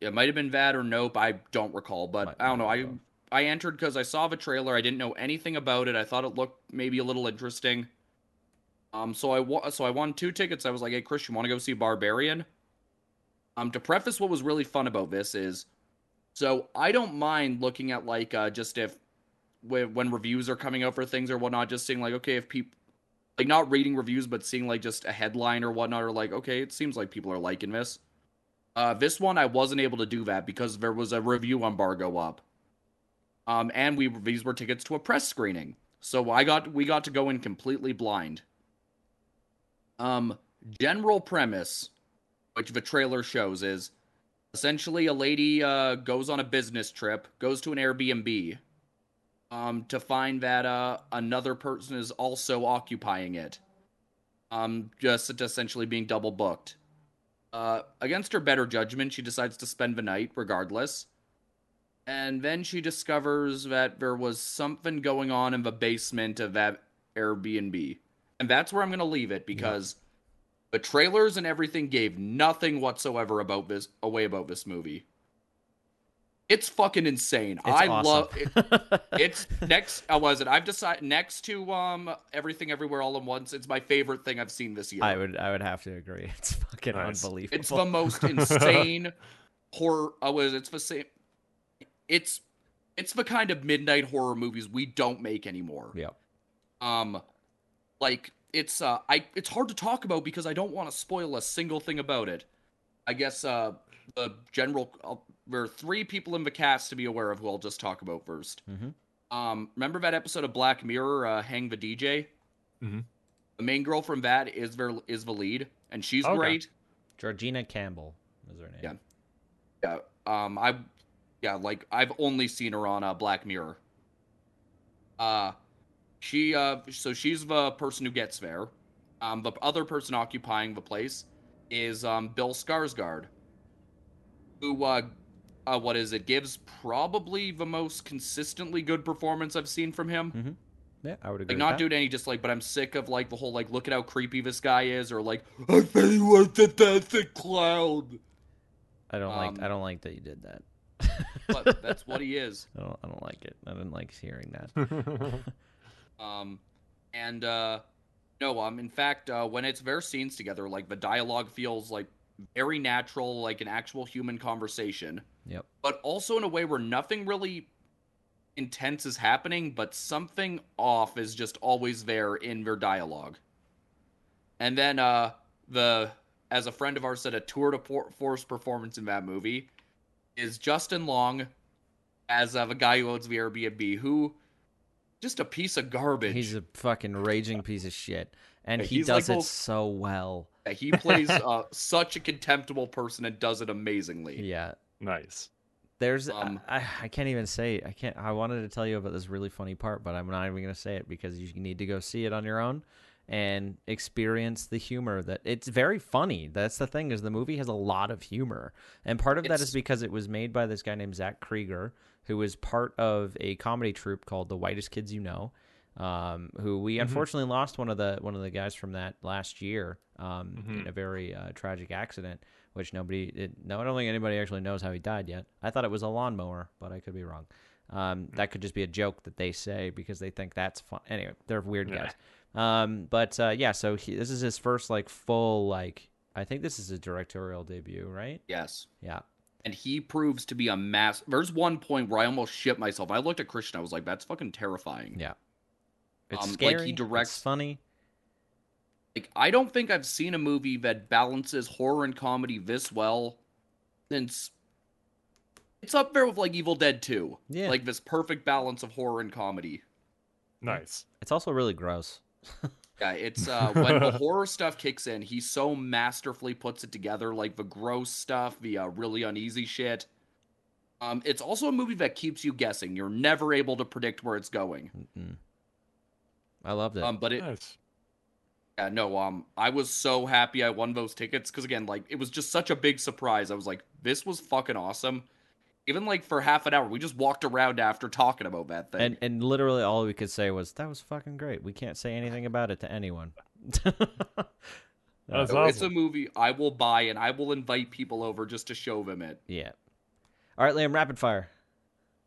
It might have been that or nope. I don't recall, but
Might-
I don't know. I
both.
I entered because I saw the trailer. I didn't know anything about it. I thought it looked maybe a little interesting. Um, so I wa- so I won two tickets. I was like, "Hey, Christian, want to go see Barbarian?" Um, to preface what was really fun about this is, so I don't mind looking at like uh, just if when, when reviews are coming out for things or whatnot, just seeing like, okay, if people like not reading reviews, but seeing like just a headline or whatnot, or like, okay, it seems like people are liking this. Uh, this one I wasn't able to do that because there was a review embargo up. Um, and we these were tickets to a press screening, so I got we got to go in completely blind. Um, general premise, which the trailer shows, is essentially a lady uh, goes on a business trip, goes to an Airbnb, um, to find that uh, another person is also occupying it, um, just essentially being double booked. Uh, against her better judgment, she decides to spend the night regardless. And then she discovers that there was something going on in the basement of that Airbnb. And that's where I'm going to leave it because the trailers and everything gave nothing whatsoever about this away about this movie. It's fucking insane.
It's
I
awesome.
love it. It's next. Uh, was it? I've decided next to um everything everywhere all at once. It's my favorite thing I've seen this year.
I would, I would have to agree. It's fucking
Nice.
unbelievable.
It's the most insane horror. Uh, was it's the same. It's it's the kind of midnight horror movies we don't make anymore.
Yep.
Um, like it's uh, I it's hard to talk about because I don't want to spoil a single thing about it. I guess uh, the general uh, there are three people in the cast to be aware of who I'll just talk about 1st
Mhm.
Um, remember that episode of Black Mirror, uh, Hang the DJ?
Mhm.
The main girl from that is ver- is the lead, and she's
Okay.
great.
Georgina Campbell is her name.
Yeah. Yeah. Um. I. Yeah. Like I've only seen her on uh, Black Mirror. Uh, she. Uh. So she's the person who gets there. Um. The other person occupying the place is um Bill Skarsgård, who uh, uh what is it? Gives probably the most consistently good performance I've seen from him. Mm-hmm.
Yeah, I would agree.
Like
with
not
that.
doing any just like, but I'm sick of like the whole like look at how creepy this guy is, or like I bet he was the dancing clown.
I don't like.
um,
I don't like that you did that.
But that's what he is.
I don't. I don't like it. I didn't like hearing that.
Um, and uh, no, um, in fact, uh, when it's their scenes together, like the dialogue feels like very natural, like an actual human conversation,
Yep.
but also in a way where nothing really intense is happening, but something off is just always there in their dialogue. And then, uh, the as a friend of ours said, a tour de force performance in that movie is Justin Long as uh, the guy who owns the Airbnb, who just a piece of garbage.
He's a fucking raging piece of shit, and he
he's
does
like
it
the-
so well.
He plays uh, such a contemptible person and does it amazingly.
Yeah.
Nice.
There's
Um,
I, I can't even say I can't I wanted to tell you about this really funny part, but I'm not even gonna say it because you need to go see it on your own and experience the humor that it's very funny. That's the thing is the movie has a lot of humor, and part of that is because it was made by this guy named Zach Cregger, who was part of a comedy troupe called The Whitest Kids You Know. Um, who we unfortunately lost one of the one of the guys from that last year um, in a very uh, tragic accident, which nobody, it, no, I don't think anybody actually knows how he died yet. I thought it was a lawnmower, but I could be wrong. Um, that could just be a joke that they say because they think that's fun. Anyway, they're weird
Yeah.
guys. Um, but uh, yeah, so he, this is his first like full like I think this is his directorial debut, right?
Yes.
Yeah.
And he proves to be a mass. There's one point where I almost shit myself. I looked at Christian. I was like, "That's fucking terrifying."
Yeah. It's
Um, like,
scary.
he
it's
directs-
funny.
Like, I don't think I've seen a movie that balances horror and comedy this well since it's up there with like Evil Dead 2.
Yeah.
Like this perfect balance of horror and comedy.
Nice.
It's also really gross.
Yeah, it's uh when the horror stuff kicks in, he so masterfully puts it together, like the gross stuff, the uh, really uneasy shit. Um, it's also a movie that keeps you guessing. You're never able to predict where it's going.
Mm-mm. I loved it.
Um, but it,
Nice.
yeah, no, um, I was so happy I won those tickets because again, like, it was just such a big surprise. I was like, this was fucking awesome. Even like for half an hour, we just walked around after talking about that thing.
and and literally all we could say was that was fucking great. We can't say anything about it to anyone.
That's
So it's a movie I will buy and I will invite people over just to show them it.
yeah. All right, Liam, rapid fire.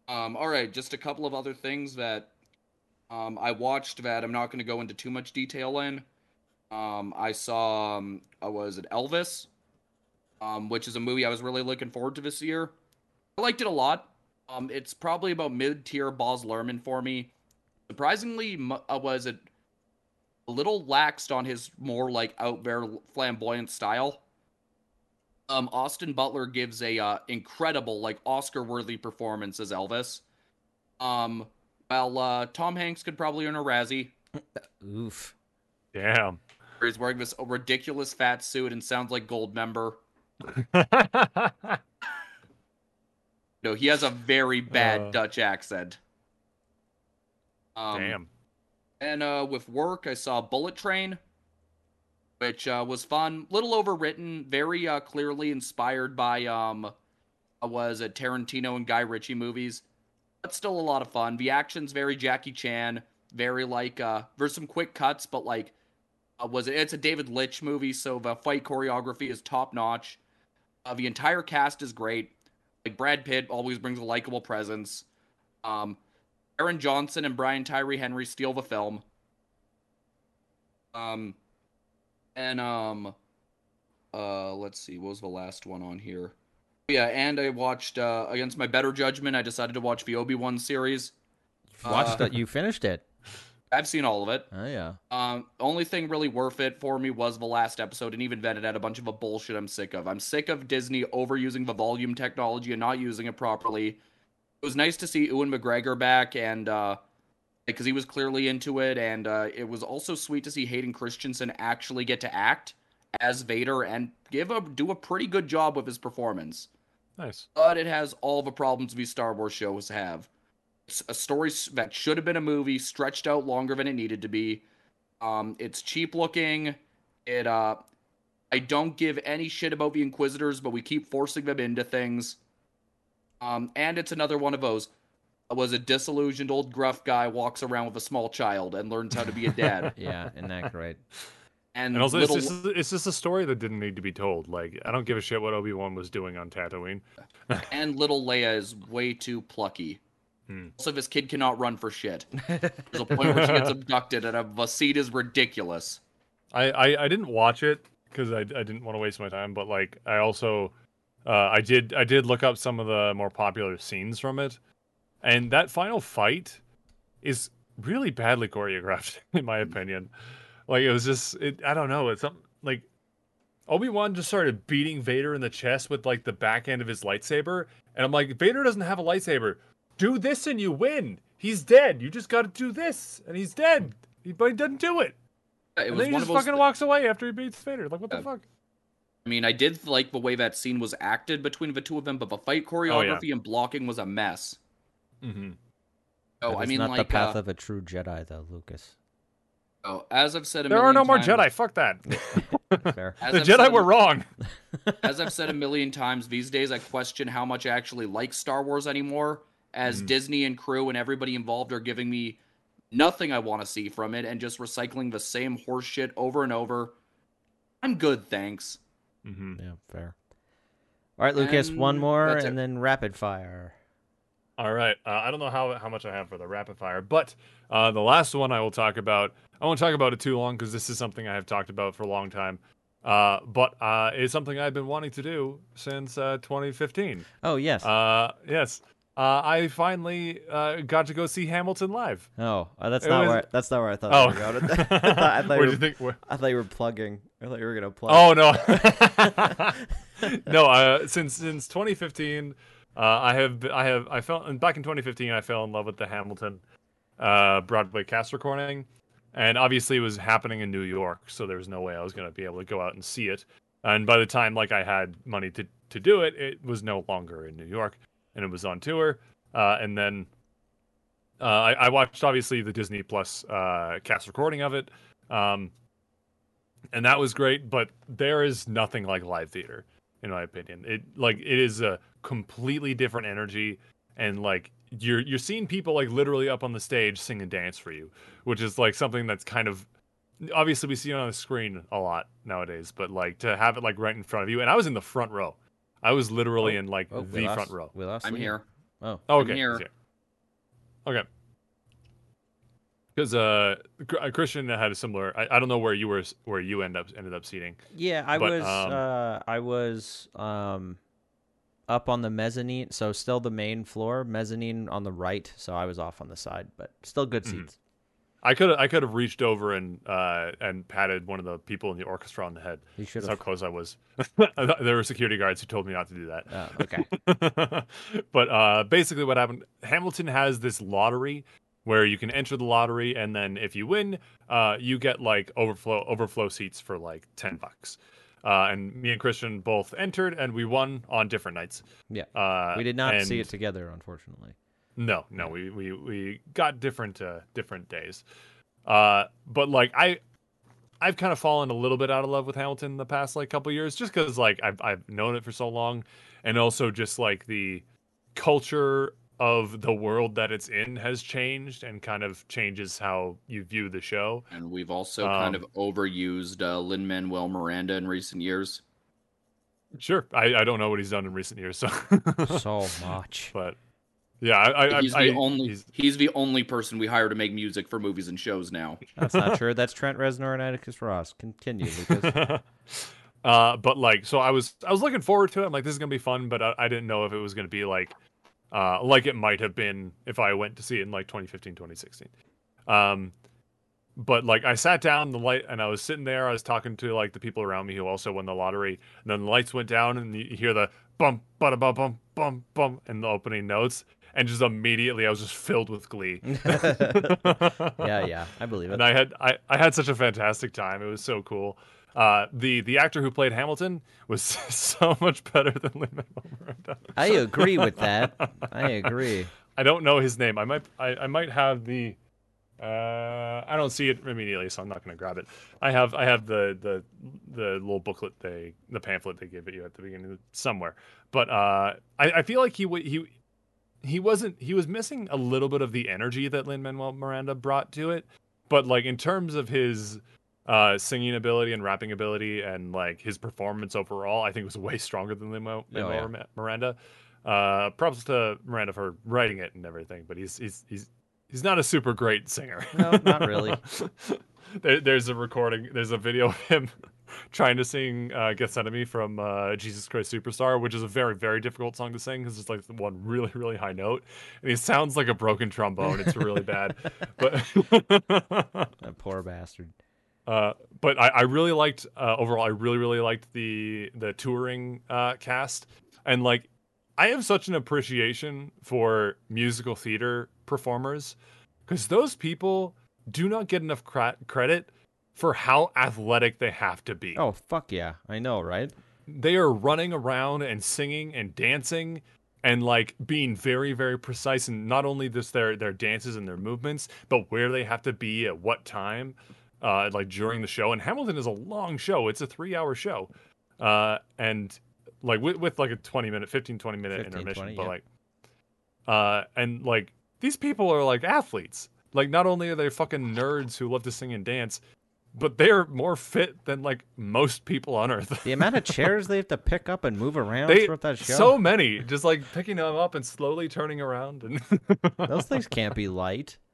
Um, all right, just a couple of other things that um, I watched that I'm not going to go into too much detail in. Um, I saw, um, uh, was it Elvis, um, which is a movie I was really looking forward to this year. I liked it a lot. Um, it's probably about mid-tier Baz Luhrmann for me. Surprisingly, uh, was it a little laxed on his more like out there flamboyant style. Um, Austin Butler gives a uh, incredible, like Oscar-worthy performance as Elvis. Um, well, uh, Tom Hanks could probably earn a Razzie.
Oof.
Damn.
He's wearing this ridiculous fat suit and sounds like Goldmember. No, he has a very bad
Uh.
Dutch accent. Um,
Damn.
And uh, with work, I saw Bullet Train, which uh, was fun. Little overwritten, very uh, clearly inspired by um, uh, was it Tarantino and Guy Ritchie movies, but still a lot of fun. The action's very Jackie Chan, very like uh, there's some quick cuts, but like uh, was it? It's a David Leitch movie, so the fight choreography is top notch. Uh, the entire cast is great. Like Brad Pitt always brings a likable presence. Um, Aaron Johnson and Brian Tyree Henry steal the film. Um, and um, uh, let's see, what was the last one on here? Yeah, and I watched uh, against my better judgment. I decided to watch the Obi Wan series.
Watched
Uh,
it. You finished it.
I've seen all of it.
Oh yeah.
Um, only thing really worth it for me was the last episode, and even then, it had a bunch of a bullshit I'm sick of. I'm sick of Disney overusing the volume technology and not using it properly. It was nice to see Ewan McGregor back, and uh, because he was clearly into it, and uh, it was also sweet to see Hayden Christensen actually get to act as Vader and give a do a pretty good job with his performance
Nice.
but it has all the problems these Star Wars shows have. It's a story that should have been a movie, stretched out longer than it needed to be. Um, it's cheap looking. It uh, I don't give any shit about the Inquisitors, but we keep forcing them into things. Um, and it's another one of those. Was a disillusioned old gruff guy walks around with a small child and learns how to be a dad.
Yeah, isn't that great?
And,
And also, it's
little,
just, it's just a story that didn't need to be told. Like, I don't give a shit what Obi Wan was doing on Tatooine.
and little Leia is way too plucky.
Hmm.
Also, this kid cannot run for shit. There's a point where she gets abducted, and a, seat is ridiculous.
I, I, I didn't watch it because I, I didn't want to waste my time. But like, I also, uh, I did I did look up some of the more popular scenes from it, and that final fight is really badly choreographed, in my opinion. Like it was just, it, I don't know, it's something like Obi Wan just started beating Vader in the chest with like the back end of his lightsaber, and I'm like, Vader doesn't have a lightsaber. Do this and you win. He's dead. You just got to do this, and he's dead. He, but he doesn't do it.
It
And
was
then he just fucking
thi-
walks away after he beats Vader. Like, what the
Yeah.
fuck?
I mean, I did like the way that scene was acted between the two of them, but the fight choreography and blocking was a mess.
Mm-hmm.
Oh,
That
I mean,
not
like,
the path
uh,
of a true Jedi, though, Lucas.
Oh, as I've said a
There are
million
no more
times,
Jedi. Fuck that.
Fair.
The
I've
Jedi
a-
were wrong.
as I've said a million times, these days I question how much I actually like Star Wars anymore, as Disney and crew and everybody involved are giving me nothing I want to see from it and just recycling the same horse shit over and over. I'm good, thanks.
Mm-hmm.
Yeah, fair. All right, Lucas, one more and
it.
then rapid fire.
All right. Uh, I don't know how how much I have for the rapid fire, but uh, the last one I will talk about. I won't talk about it too long because this is something I have talked about for a long time. Uh, but uh, it's something I've been wanting to do since uh, 2015.
Oh, yes.
Uh, yes. Uh, I finally uh, got to go see Hamilton live.
oh, that's
it
not
was-
where that's not where I thought
Oh,
you were going. I thought, I thought
where
you
do you
were,
think? Where...
I thought you were plugging. I thought you were gonna plug.
Oh no, no. Uh, since since 2015, uh, I have I have I fell and back in 2015 I fell in love with the Hamilton uh, Broadway cast recording, and obviously it was happening in New York, so there was no way I was going to be able to go out and see it. And by the time like I had money to to do it, it was no longer in New York, and it was on tour. Uh, and then uh, I, I watched obviously the Disney Plus uh, cast recording of it. Um, and that was great but there is nothing like live theater in my opinion it like it is a completely different energy and like you're you're seeing people like literally up on the stage sing and dance for you which is like something that's kind of obviously we see it on the screen a lot nowadays but like to have it like right in front of you and i was in the front row i was literally in like
Oh,
the
lost-
front row
We lost
I'm
Liam.
here.
Oh,
Oh,
I'm
okay.
here.
here. Okay. Because uh, Chr- uh, Christian had a similar. I, I don't know where you were, where you end up ended up seating.
yeah. I
But,
was.
um,
uh, I was um, up on the mezzanine, so still the main floor, mezzanine on the right. So I was off on the side, but still good
Mhm.
seats.
I could I could have reached over and uh, and patted one of the people in the orchestra on the head.
You should
That's how close I was. there were security guards who told me not to do that.
Oh, okay.
but uh, basically, what happened? Hamilton has this lottery where you can enter the lottery, and then if you win, uh, you get like overflow overflow seats for like ten bucks. Uh, and me and Christian both entered, and we won on different nights.
Yeah.
Uh,
we did not see it together, unfortunately.
no, no, we we we got different uh, different days. Uh, but like I, I've kind of fallen a little bit out of love with Hamilton in the past like couple years, just because like I've I've known it for so long, and also just like the culture of the world that it's in has changed and kind of changes how you view the show.
And we've also kind
Um,
of overused uh, Lin Manuel Miranda in recent years.
Sure, I, I don't know what he's done in recent years, so
so much.
but yeah, I, I,
he's
I,
the only
he's-
he's the only person we hire to make music for movies and shows now.
That's not true. That's Trent Reznor and Atticus Ross. Continue, Lucas.
uh, but like, so I was I was looking forward to it. I'm like, this is gonna be fun, but I, I didn't know if it was gonna be like, uh, like it might have been if I went to see it in like 2015, 2016. Um, but like, I sat down the light and I was sitting there. I was talking to like the people around me who also won the lottery. And then the lights went down, and you hear the bump, bada bum, bum, bum, bum, in the opening notes. And just immediately, I was just filled with glee.
yeah, yeah, I believe it.
and I had I, I had such a fantastic time. It was so cool. Uh, the the actor who played Hamilton was so much better than Lin Manuel Miranda.
I agree with that. I agree.
I don't know his name. I might I, I might have the uh, I don't see it immediately, so I'm not going to grab it. I have I have the the the little booklet they the pamphlet they gave it you at the beginning somewhere. But uh, I, I feel like he he he wasn't he was missing a little bit of the energy that Lin Manuel Miranda brought to it. But like in terms of his uh, singing ability and rapping ability and like his performance overall, I think was way stronger than Lin Manuel
Oh, yeah.
Miranda. Uh, props to Miranda for writing it and everything, but he's he's he's he's not a super great singer.
No, not really.
there, there's a recording. There's a video of him trying to sing uh, "Gethsemane" from uh, Jesus Christ Superstar, which is a very very difficult song to sing because it's like one really really high note, and he sounds like a broken trombone. It's really bad, but.
That poor bastard.
Uh, but I, I really liked uh, overall. I really really liked the the touring uh, cast, and like I have such an appreciation for musical theater performers because those people do not get enough cra- credit for how athletic they have to be.
Oh fuck yeah, I know, right?
they are running around and singing and dancing and like being very very precise in not only just their their dances and their movements but where they have to be at what time uh like during the show and hamilton is a long show it's a three hour show uh and like with, with like a 20 minute 15 20 minute
15,
intermission
20,
but
yeah.
like uh and like these people are like athletes like not only are they fucking nerds who love to sing and dance but they're more fit than like most people on earth
The amount of chairs they have to pick up and move around
they
throughout that show.
so many just like picking them up and slowly turning around and
Those things can't be light.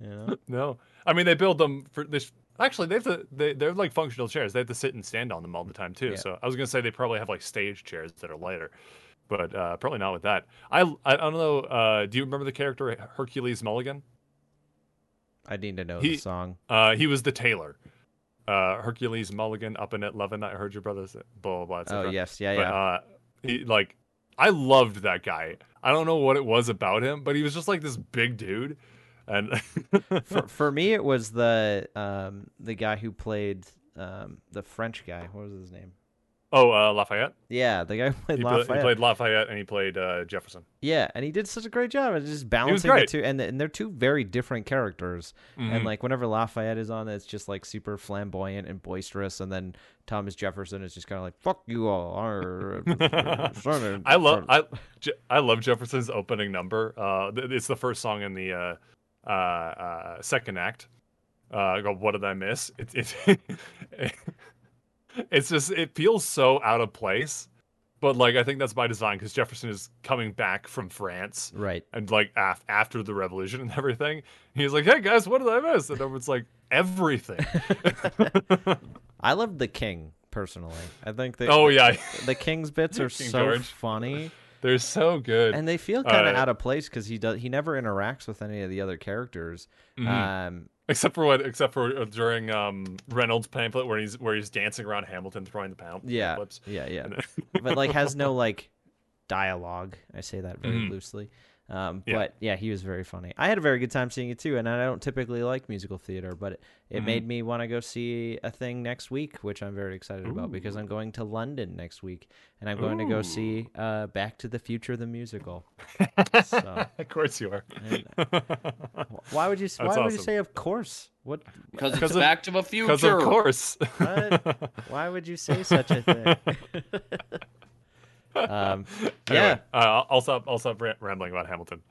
You know?
no i mean they build them for this actually they have to they, they're like functional chairs. They have to sit and stand on them all the time too.
Yeah.
so i was gonna say they probably have like stage chairs that are lighter but uh probably not with that. I i, don't know uh do you remember the character hercules mulligan?
I need to know
He-
the song.
uh he was the tailor. Uh hercules mulligan up in at levin i heard your brother say blah blah blah
Oh yes, yeah,
but
yeah.
uh he like i loved that guy. I don't know what it was about him but he was just like this big dude and
for, for me, it was the um the guy who played um the French guy. What was his name?
oh uh lafayette
Yeah, the guy who played
he,
Lafayette.
he played lafayette and he played uh jefferson
Yeah, and he did such a great job of just balancing the two, and, and they're two very different characters.
Mhm.
And like whenever Lafayette is on, it's just like super flamboyant and boisterous, and then Thomas Jefferson is just kind of like "fuck you all."
I love. I I love Jefferson's opening number. Uh, it's the first song in the uh, uh, second act. Uh, go, what did I miss? It, it, it's just it feels so out of place, but like I think that's by design because Jefferson is coming back from France
right.
and like af- after the revolution and everything. He's like, hey guys, what did I miss? And everyone's like, everything.
I loved the King personally. I think the
oh yeah,
the King's bits are
King
so
George.
funny,
they're so good.
and they feel kind of
Uh,
out of place because he does he never interacts with any of the other characters.
Mhm.
Um,
Except for what? Except for uh, during um, Reynolds' pamphlet, where he's where he's dancing around Hamilton, throwing the pam-
yeah,
pamphlets.
yeah, yeah. But like has no like dialogue. I say that very
Mhm.
loosely. Um,
Yeah.
But yeah, he was very funny. I had a very good time seeing it too, and I don't typically like musical theater, but it, it
Mhm.
made me want to go see a thing next week, which I'm very excited about because I'm going to London next week, and I'm going to go see uh, Back to the Future the musical. So,
of course you are.
and, why would you? Why would you say of course? What?
Because it's
'Cause of-
Back to the Future.
Because of course.
Why would you say such a thing? um, yeah,
Anyway, uh, I'll- stop. I'll stop rambling about Hamilton.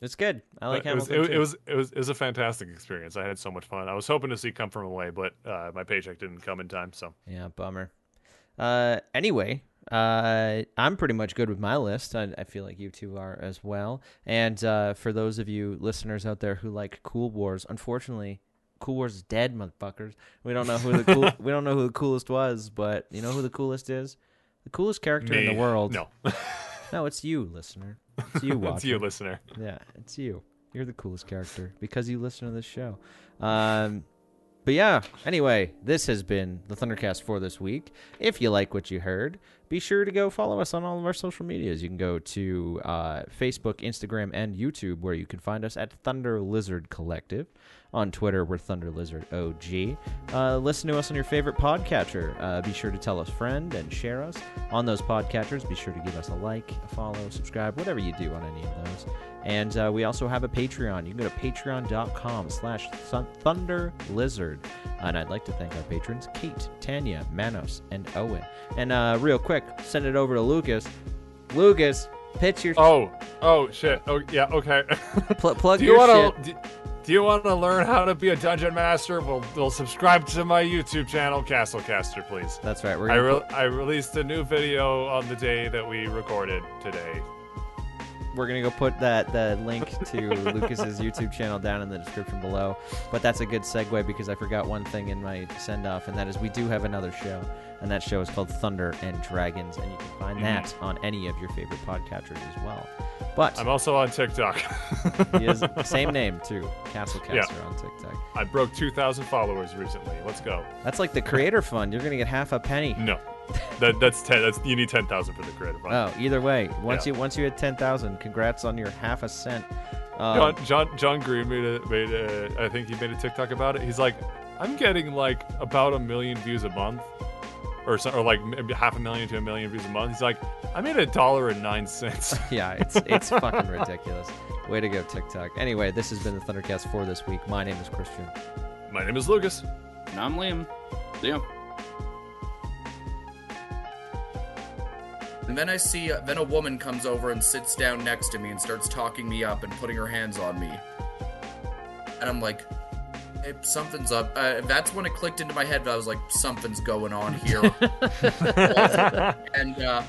it's good. I like
it was,
Hamilton.
it, it was it was it was a fantastic experience. I had so much fun. I was hoping to see Come From Away, but uh, my paycheck didn't come in time. So
Yeah, bummer. Uh, anyway, uh, I'm pretty much good with my list. I, I feel like you two are as well. And uh, for those of you listeners out there who like Cool Wars, unfortunately, Cool Wars is dead, motherfuckers. We don't know who the cool, we don't know who the coolest was, but you know who the coolest is? The coolest character in the world.
No,
no, it's you, listener. It's you, watcher.
it's you, listener.
Yeah, it's you. You're the coolest character because you listen to this show. Um, but yeah, anyway, this has been the Thundercast for this week. If you like what you heard, be sure to go follow us on all of our social medias. You can go to uh, Facebook, Instagram, and YouTube, where you can find us at Thunder Lizard Collective. On Twitter, we're Thunder Lizard OG. Uh, listen to us on your favorite podcatcher. Uh, be sure to tell a friend and share us on those podcatchers. Be sure to give us a like, a follow, subscribe, whatever you do on any of those. And uh, we also have a Patreon. You can go to patreon.com slash Thunder Lizard. And I'd like to thank our patrons, Kate, Tanya, Manos, and Owen. And uh, real quick, send it over to Lucas. Lucas, pitch your...
Oh, oh shit. Oh yeah. Okay.
pl- plug
do you
your
want
shit.
to? Do, do you want to learn how to be a dungeon master? Well, well, subscribe to my YouTube channel, Castlecaster, please.
That's right. We're
I re- I released a new video on the day that we recorded today.
We're gonna go put that the link to Lucas's YouTube channel down in the description below. But that's a good segue because I forgot one thing in my send off, and that is we do have another show, and that show is called Thunder and Dragons, and you can find mm. that on any of your favorite podcatchers as well. But
I'm also on TikTok.
he is same name too, Castlecaster
Yeah.
on TikTok.
I broke 2,000 followers recently. Let's go.
That's like the creator fund. You're gonna get half a penny.
No, that that's ten. That's you need 10,000 for the creative fund.
Oh, either way, once
Yeah.
you once you hit ten thousand, congrats on your half a cent. Um,
John, John John Green made a made a, I think he made a TikTok about it. He's like, I'm getting like about a million views a month, or so, or like maybe half a million to a million views a month. He's like, I made a dollar and nine cents.
yeah, it's it's fucking ridiculous. Way to go, TikTok. Anyway, this has been the Thundercast for this week. My name is Christian.
My name is Lucas.
And I'm Liam. See ya.
And then I see, uh, then a woman comes over and sits down next to me and starts talking me up and putting her hands on me. And I'm like, hey, something's up. Uh, that's when it clicked into my head. That I was like, something's going on here. and uh,